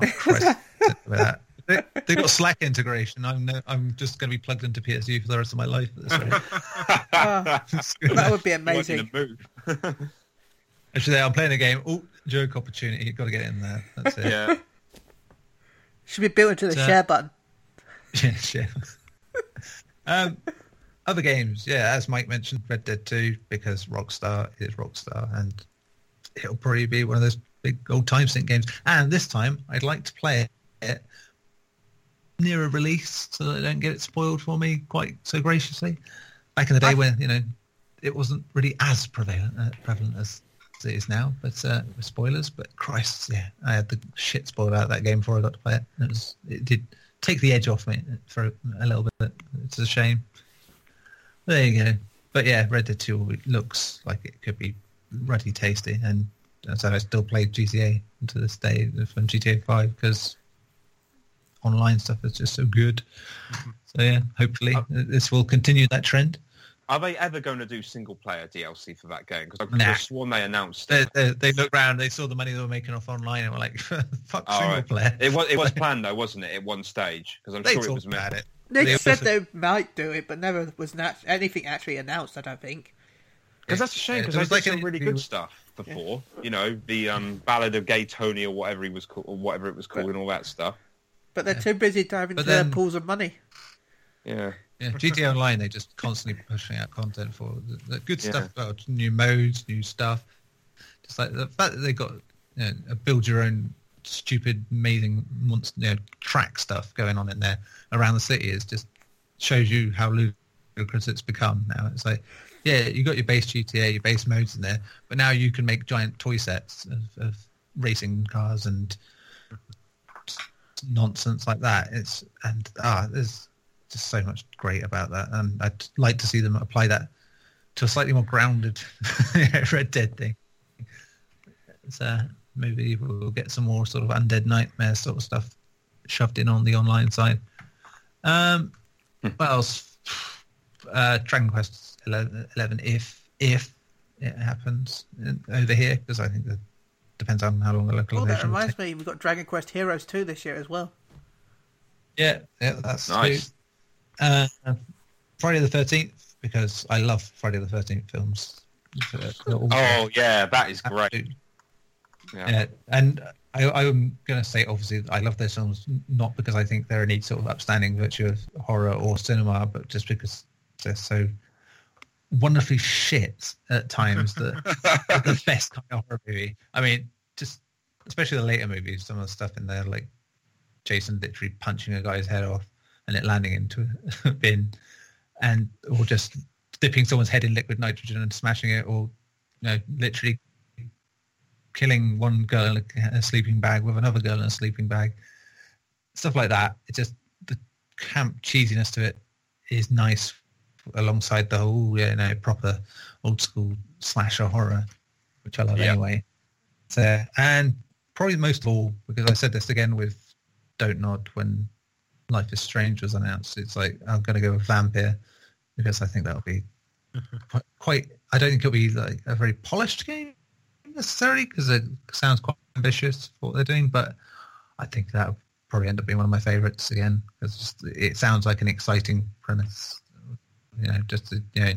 Oh, Christ. That- they, they've got Slack integration. I'm no, I'm just going to be plugged into PSU for the rest of my life. at this rate. Ah, that would be amazing. a move. Actually, I'm playing a game. Oh, joke opportunity. You've got to get in there. That's it. yeah. Should be built into the So- share button. Yeah, shit. um, other games, yeah, as Mike mentioned, Red Dead 2, because Rockstar is Rockstar, and it'll probably be one of those big old time sink games. And this time, I'd like to play it near a release so that I don't get it spoiled for me quite so graciously. Back in the day I- when, you know, it wasn't really as prevalent, uh, prevalent as it is now, but uh, with spoilers. But Christ, yeah, I had the shit spoiled out of that game before I got to play it. It was, it did take the edge off me for a little bit. It's a shame. There you go. But yeah, Red Dead 2 looks like it could be ruddy tasty, and so I still play GTA to this day from GTA 5 because online stuff is just so good. So yeah, hopefully this will continue that trend. Are they ever going to do single player DLC for that game? Because I've Nah. sworn they announced They, it. they, they looked around, they saw the money they were making off online, and were like, "Fuck Oh, single right. player." It was it was planned though, wasn't it? At one stage, because I'm They sure it was meant. about it. They They said they might do it, but never was nat- anything actually announced. I don't think. Because that's a shame. Because there I was did like some really good stuff before. You know, the um, Ballad of Gay Tony or whatever he was called, or whatever it was called, and all that stuff. But they're too busy diving But into their pools of money. Yeah. Yeah, GTA Online, they're just constantly pushing out content for the, the good Yeah. stuff, well, new modes, new stuff. Just like the fact that they got you know, a build your own stupid, amazing monster, you know, track stuff going on in there around the city is just shows you how ludicrous it's become now. It's like, yeah, you got your base GTA, your base modes in there, but now you can make giant toy sets of, of racing cars and nonsense like that. It's and ah, there's just so much great about that, and I'd like to see them apply that to a slightly more grounded Red Dead thing. So maybe we'll get some more sort of undead nightmare sort of stuff shoved in on the online side. Um, what else? Uh, Dragon Quest 11, 11 if if it happens over here, because I think that depends on how long the Oh, localization. that reminds me, we've got Dragon Quest Heroes 2 this year as well. Yeah, yeah, that's Nice. true. Uh, Friday the Thirteenth because I love Friday the Thirteenth films. Oh yeah, that is great. Yeah. Yeah, and I, I'm going to say obviously I love those films not because I think they're any sort of upstanding virtue of horror or cinema, but just because they're so wonderfully shit at times that the best kind of horror movie. I mean, just especially the later movies, some of the stuff in there like Jason literally punching a guy's head off and it landing into a bin, and or just dipping someone's head in liquid nitrogen and smashing it, or you know, literally killing one girl in a, sleeping bag with another girl in a sleeping bag, stuff like that. It's just the camp cheesiness to it is nice alongside the whole you know proper old school slasher horror, which I love Yeah. anyway. So and probably most of all because I said this again with Dontnod when Life is Strange was announced. It's like I'm going to go with Vampyr because I think that'll be quite, quite. I don't think it'll be like a very polished game necessarily because it sounds quite ambitious for what they're doing, but I think that'll probably end up being one of my favorites again because it sounds like an exciting premise. You know, just to, you know,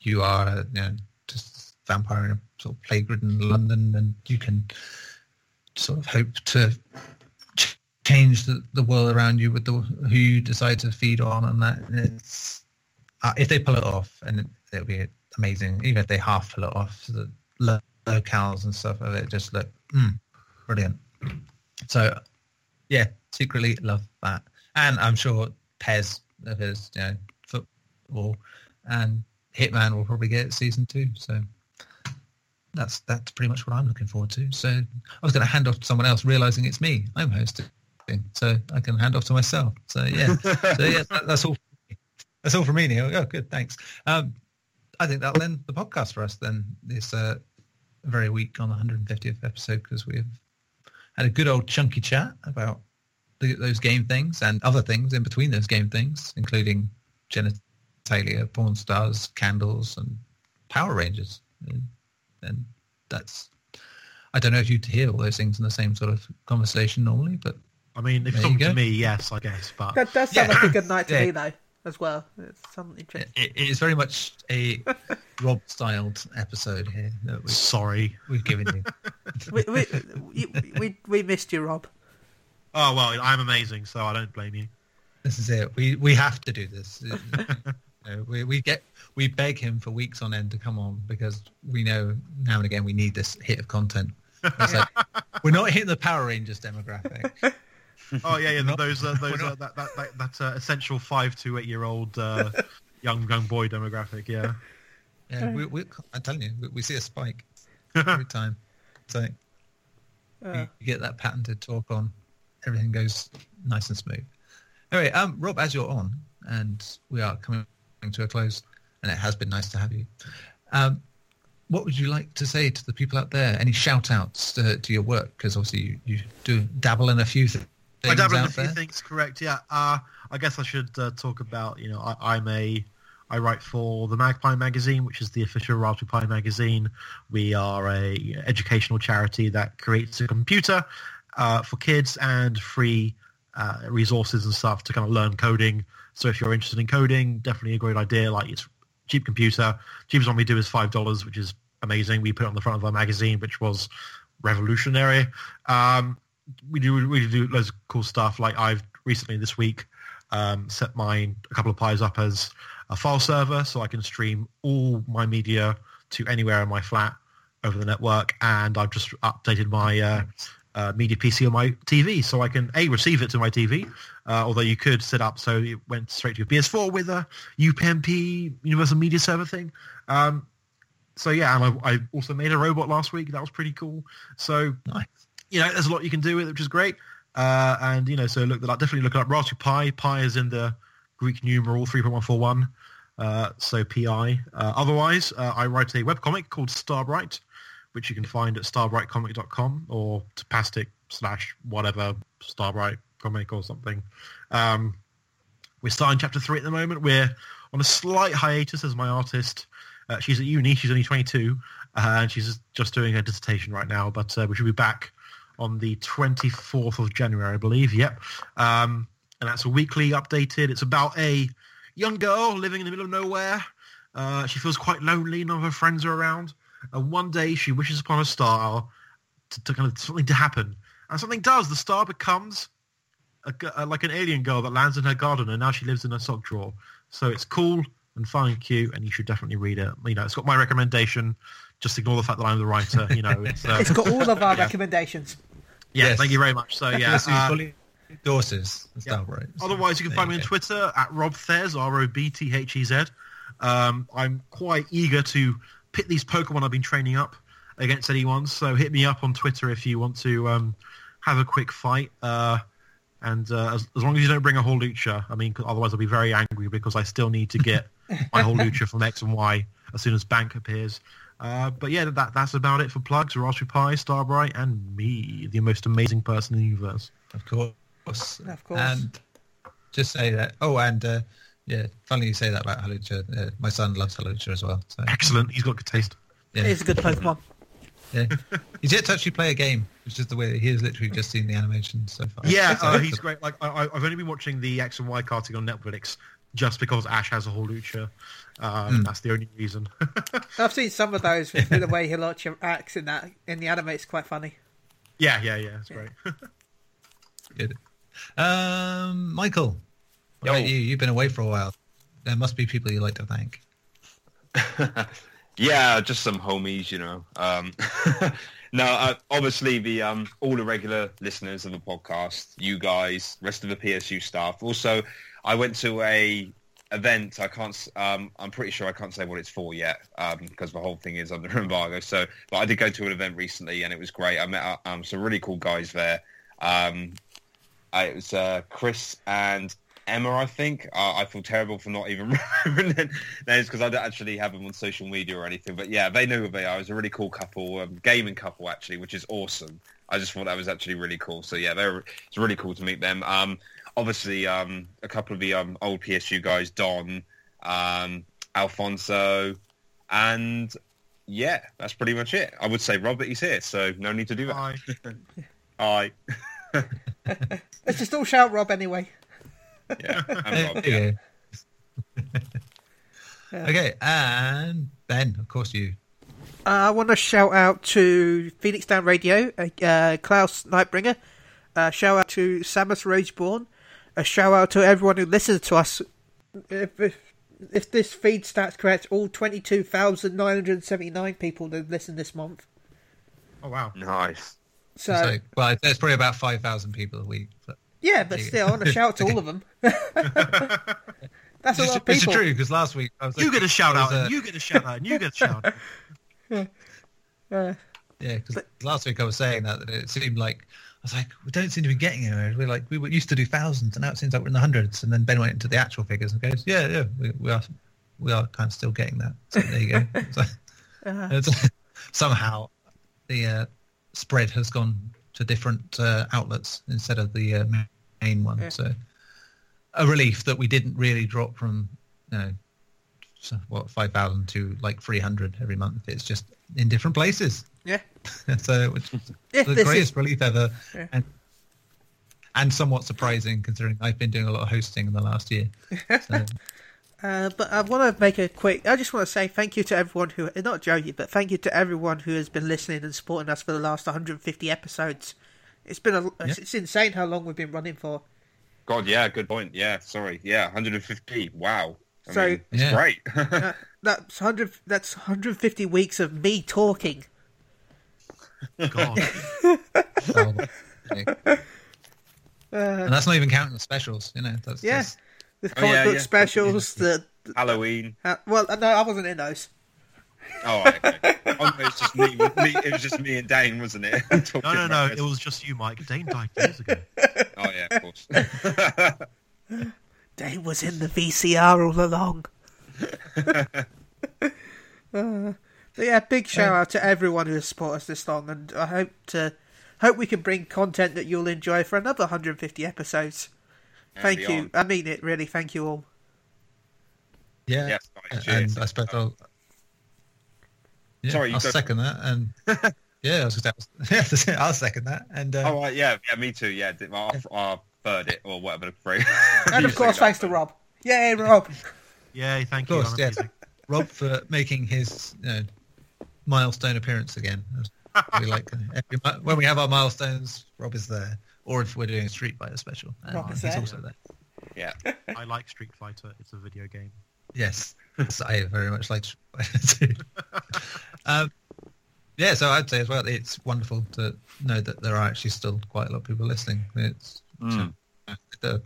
you are you know just vampire in a sort of plague-ridden London, and you can sort of hope to change the, the world around you with the who you decide to feed on, and that it's uh, if they pull it off, and it, it'll be amazing. Even if they half pull it off, the lo- locales and stuff of it just look mm, brilliant. So, yeah, secretly love that, and I'm sure Pez of his you know football and Hitman will probably get season two. So that's that's pretty much what I'm looking forward to. So I was going to hand off to someone else, realizing it's me. I'm hosting, so I can hand off to myself. So yeah, so yeah, that, that's all. That's all from me, Neil. Oh, good, thanks. Um, I think that'll end the podcast for us then. This uh, very week on the 150th episode because we've had a good old chunky chat about the, those game things and other things in between those game things, including genitalia, porn stars, candles, and Power Rangers. And, and that's I don't know if you'd hear all those things in the same sort of conversation normally, but I mean, if There you're to me, yes, I guess. But That does sound Yeah. like a good night to Yeah. me, though, as well. It's something interesting. it, it is very much a Rob-styled episode here that we, sorry. we've given you. we, we, we, we, we missed you, Rob. Oh well, I'm amazing, so I don't blame you. This is it. We we have to do this. We we get we beg him for weeks on end to come on because we know now and again we need this hit of content. It's like, we're not hitting the Power Rangers demographic. Oh yeah, yeah. Those uh, those we're uh, that that that, that uh, essential five to eight year old uh, young young boy demographic. Yeah. Yeah, we, we, I'm telling you, we, we see a spike every time. So Uh, you get that patented talk on, everything goes nice and smooth. Anyway, um, Rob, as you're on, and we are coming to a close, and it has been nice to have you. Um, what would you like to say to the people out there? Any shout outs to, to your work? Because obviously you, you do dabble in a few th- things I dabble in a few there. things, correct? Yeah. Uh, I guess I should uh, talk about. You know, I, I'm a. I write for the MagPi magazine, which is the official Raspberry Pi magazine. We are a educational charity that creates a computer uh, for kids and free uh, resources and stuff to kind of learn coding. So if you're interested in coding, definitely a great idea. Like it's cheap computer. Cheapest one we do is five dollars, which is amazing. We put it on the front of our magazine, which was revolutionary. Um, we do we do loads of cool stuff. Like I've recently this week um, set mine a couple of pies up as a file server, so I can stream all my media to anywhere in my flat over the network. And I've just updated my uh, uh, media PC on my TV, so I can a receive it to my TV. Uh, although you could set up so it went straight to your PS4 with a UPnP Universal Media Server thing. Um, so yeah, and I, I also made a robot last week. That was pretty cool. So Nice. You know, there's a lot you can do with it, which is great. Uh, and you know, so look. Definitely look up. Raspberry Pi. Pi is in the Greek numeral 3.141. Uh, so PI. Uh, otherwise, uh, I write a webcomic called Starbright, which you can find at starbrightcomic.com or Tapastic slash whatever Starbright comic or something. Um, we're starting chapter three at the moment. We're on a slight hiatus as my artist. Uh, she's at uni. She's only 22, uh, and she's just doing her dissertation right now. But we should be back on the 24th of January, I believe. Yep. Um, and that's a weekly updated. It's about a young girl living in the middle of nowhere. Uh, she feels quite lonely. None of her friends are around. And one day she wishes upon a star to, to kind of something to happen. And something does. The star becomes a, g- uh, like an alien girl that lands in her garden, and now she lives in a sock drawer. So it's cool and fun and cute, and you should definitely read it. You know, it's got my recommendation. Just ignore the fact that I'm the writer. You know, it's, uh, It's got all of our recommendations. yeah. Yes. Thank you very much. So yeah. Yes, uh, fully endorses the yeah. Starbright. Otherwise, you can find me on. Twitter at Rob Thez, R-O-B-T-H-E-Z. Um, I'm quite eager to pit these Pokemon I've been training up against anyone, so hit me up on Twitter if you want to um, have a quick fight. Uh, and uh, as, as long as you don't bring a Hawlucha, I mean, 'cause otherwise I'll be very angry because I still need to get my whole Lucha from X and Y as soon as Bank appears. Uh, but yeah, that that's about it for plugs. Raspberry Pi, Starbright, and me, the most amazing person in the universe. Of course. Of course. And just say that. Oh, and uh, yeah, funny you say that about Hawlucha. Uh, my son loves Hawlucha as well. So Excellent. He's got good taste. yeah, It's a good Pokemon. yeah. He's yet to actually play a game. It's just the way he has literally just seen the animation so far. Yeah, So- uh, he's great. Like I, I- I've only been watching the X and Y cartoon on Netflix just because Ash has a Hawlucha. Um, That's the only reason. I've seen some of those with the way Hawlucha acts in that in the anime. It's quite funny. yeah, yeah, yeah. It's great. Good. Um, Michael, what Yo. about you? You've been away for a while. There must be people you like to thank. yeah, just some homies, you know. Um, no, uh, obviously the um, all the regular listeners of the podcast, you guys, rest of the PSU staff. Also, I went to a event. I can't. Um, I'm pretty sure I can't say what it's for yet um, because the whole thing is under embargo. So, but I did go to an event recently, and it was great. I met um, some really cool guys there. Um, it was uh, Chris and Emma, I think. Uh, I feel terrible for not even remembering names because I don't actually have them on social media or anything. But yeah, they know who they are. It was a really cool couple, um, gaming couple actually, which is awesome. I just thought that was actually really cool. So yeah, they're, it's really cool to meet them. Um, obviously, um, a couple of the um, old PSU guys, Don, um, Alfonso, and yeah, that's pretty much it. I would say Robert is here, so no need to do that. Hi. Hi. Let's just all shout Rob anyway. Yeah. and Rob, you yeah. Okay, and Ben, of course you. Uh, I want to shout out to Phoenix Down Radio, uh, uh, Klaus Nightbringer. Uh, shout out to Samus Rageborn. A shout out to everyone who listens to us. If, if, if this feed stats correct, all 22,979 people that listened this month. Oh wow. Nice. So, So, well, there's probably about five thousand people a week. But yeah, but still, I want to shout out to all of them. That's a Which lot of which is people. true because last week I was You get a shout out, was and you get a shout out, and you get a shout out. Uh, Yeah, because last week I was saying that, that it seemed like I was like, we don't seem to be getting anywhere. We're like we used to do thousands, and now it seems like we're in the hundreds. And then Ben went into the actual figures and goes, yeah, yeah, we, we are, we are kind of still getting that. So there you go. So, uh, it's, somehow the uh, spread has gone to different uh, outlets instead of the uh, main one. Yeah. So a relief that we didn't really drop from, you know, what five thousand to like three hundred every month. It's just in different places. yeah. so which is If the greatest is, relief ever, Yeah. and and somewhat surprising considering I've been doing a lot of hosting in the last year. So, Uh, but I want to make a quick. I just want to say thank you to everyone who, not Joey, but thank you to everyone who has been listening and supporting us for the last 150 episodes. It's been a, it's, it's insane how long we've been running for. God, yeah, good point. Yeah, sorry. Yeah, 150. Wow. I So- mean, it's Yeah. great. Uh, that's 100. That's 150 weeks of me talking. God. so, Uh, and that's not even counting the specials. You know, that's yeah, just the Oh, comic yeah, book yeah. specials. The, the Halloween. uh, well, no, I wasn't in those. Oh, okay. oh, it was just me, me. It was just me and Dane, wasn't it? No, no, no. It was just you, Mike. Dane died years ago. Oh yeah, of course. Dave was in the VCR all along. Uh, but yeah, big shout out to everyone who has supported us this long, and I hope to hope we can bring content that you'll enjoy for another 150 episodes. And Thank you. I mean it, really. Thank you all. yeah. Yes, guys, and. I suppose I'll. Yeah, Sorry, I'll second that, and yeah, I was gonna say, I'll second that, and uh, Oh right, yeah, yeah, me too. Yeah, did- I, I third it or whatever the phrase. And of course, thanks to Rob. Yay, Rob. Yay, thank Of you. course, I'm yes. Rob for making his you know, milestone appearance again. We like every, when we have our milestones, Rob is there, or if we're doing a Street Fighter special, and Rob is he's there. also there. Yeah, I like Street Fighter. It's a video game. Yes, yes, I very much like Street Fighter too. um, yeah, so I'd say as well, it's wonderful to know that there are actually still quite a lot of people listening. It's Mm. the,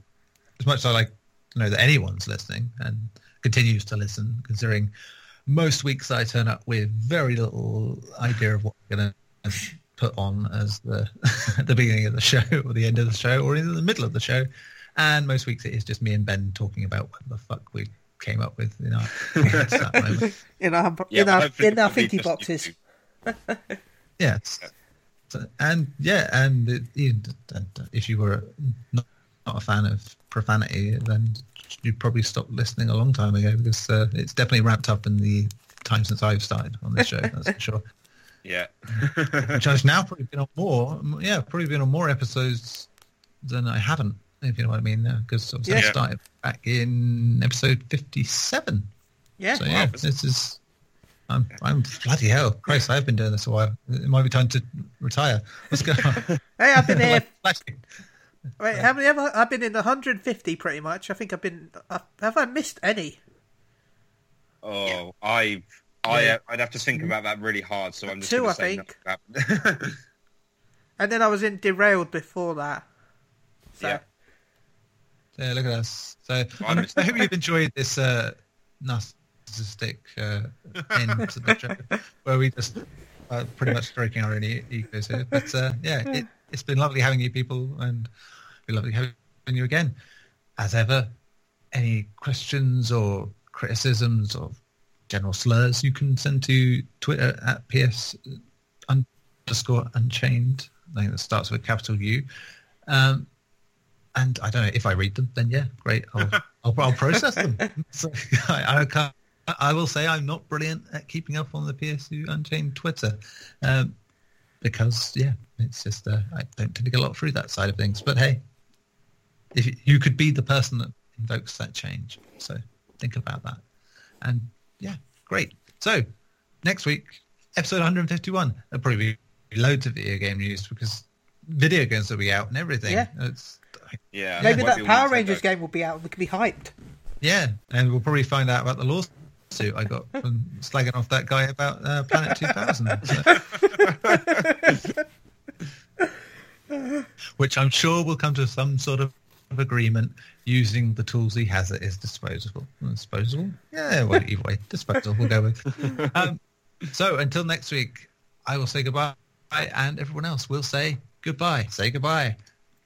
as much as I like to know that anyone's listening and continues to listen, considering most weeks I turn up with very little idea of what I'm going to put on as the the beginning of the show or the end of the show or in the middle of the show. And most weeks it is just me and Ben talking about what the fuck we came up with in our at that. In our yeah. in our hopefully in our it'll thinking boxes. you two. Yes. So, and yeah, and it, you- and if you were not, not a fan of profanity, then you'd probably stop listening a long time ago because uh, it's definitely ramped up in the time since I've started on this show. That's for sure. Yeah, Which I've now probably been on more. Yeah, probably been on more episodes than I haven't. If you know what I mean, because obviously I started back in episode fifty-seven. Yeah. So yeah, Wow. this is. I'm, I'm bloody hell, Christ! I've been doing this a while. It might be time to retire. What's going on? Hey, I've been here. Like flashing. Wait, how many have I? I've been in 150 pretty much. I think I've been. Uh, have I missed any? Oh, I, I, Yeah. I'd have to think about that really hard. So I'm just Two, gonna I say think. And then I was in derailed before that. So, Yeah. Yeah, look at us. So I I'm- missed I hope you've enjoyed this uh, narcissistic uh, end to the show, where we just uh, pretty much stroking our own e- egos here. But uh, yeah, it, it's been lovely having you people, and it's been lovely having you again. As ever, any questions or criticisms or general slurs, you can send to Twitter at ps underscore unchained. I think that starts with a capital U. Um, and I don't know if I read them, then yeah, great. I'll I'll, I'll process them. so, I, I, can't, I will say I'm not brilliant at keeping up on the PSU Unchained Twitter. Um, because, yeah, it's just, uh, I don't tend to get a lot through that side of things. But hey, if you, you could be the person that invokes that change. So think about that. And yeah, great. So next week, episode 151, there'll probably be loads of video game news because video games will be out and everything. Yeah. It's, Yeah. Maybe might that Power Rangers game will be out. We can be hyped. yeah, and we'll probably find out about the lawsuit I got from slagging off that guy about uh, Planet 2000. So- Which I'm sure will come to some sort of agreement using the tools he has at his disposal. Disposable? Yeah, well, either way, disposal we'll go with. Um, so until next week, I will say goodbye, and everyone else will say goodbye. Say goodbye.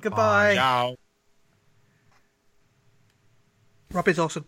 Goodbye. Ciao. Rob is awesome.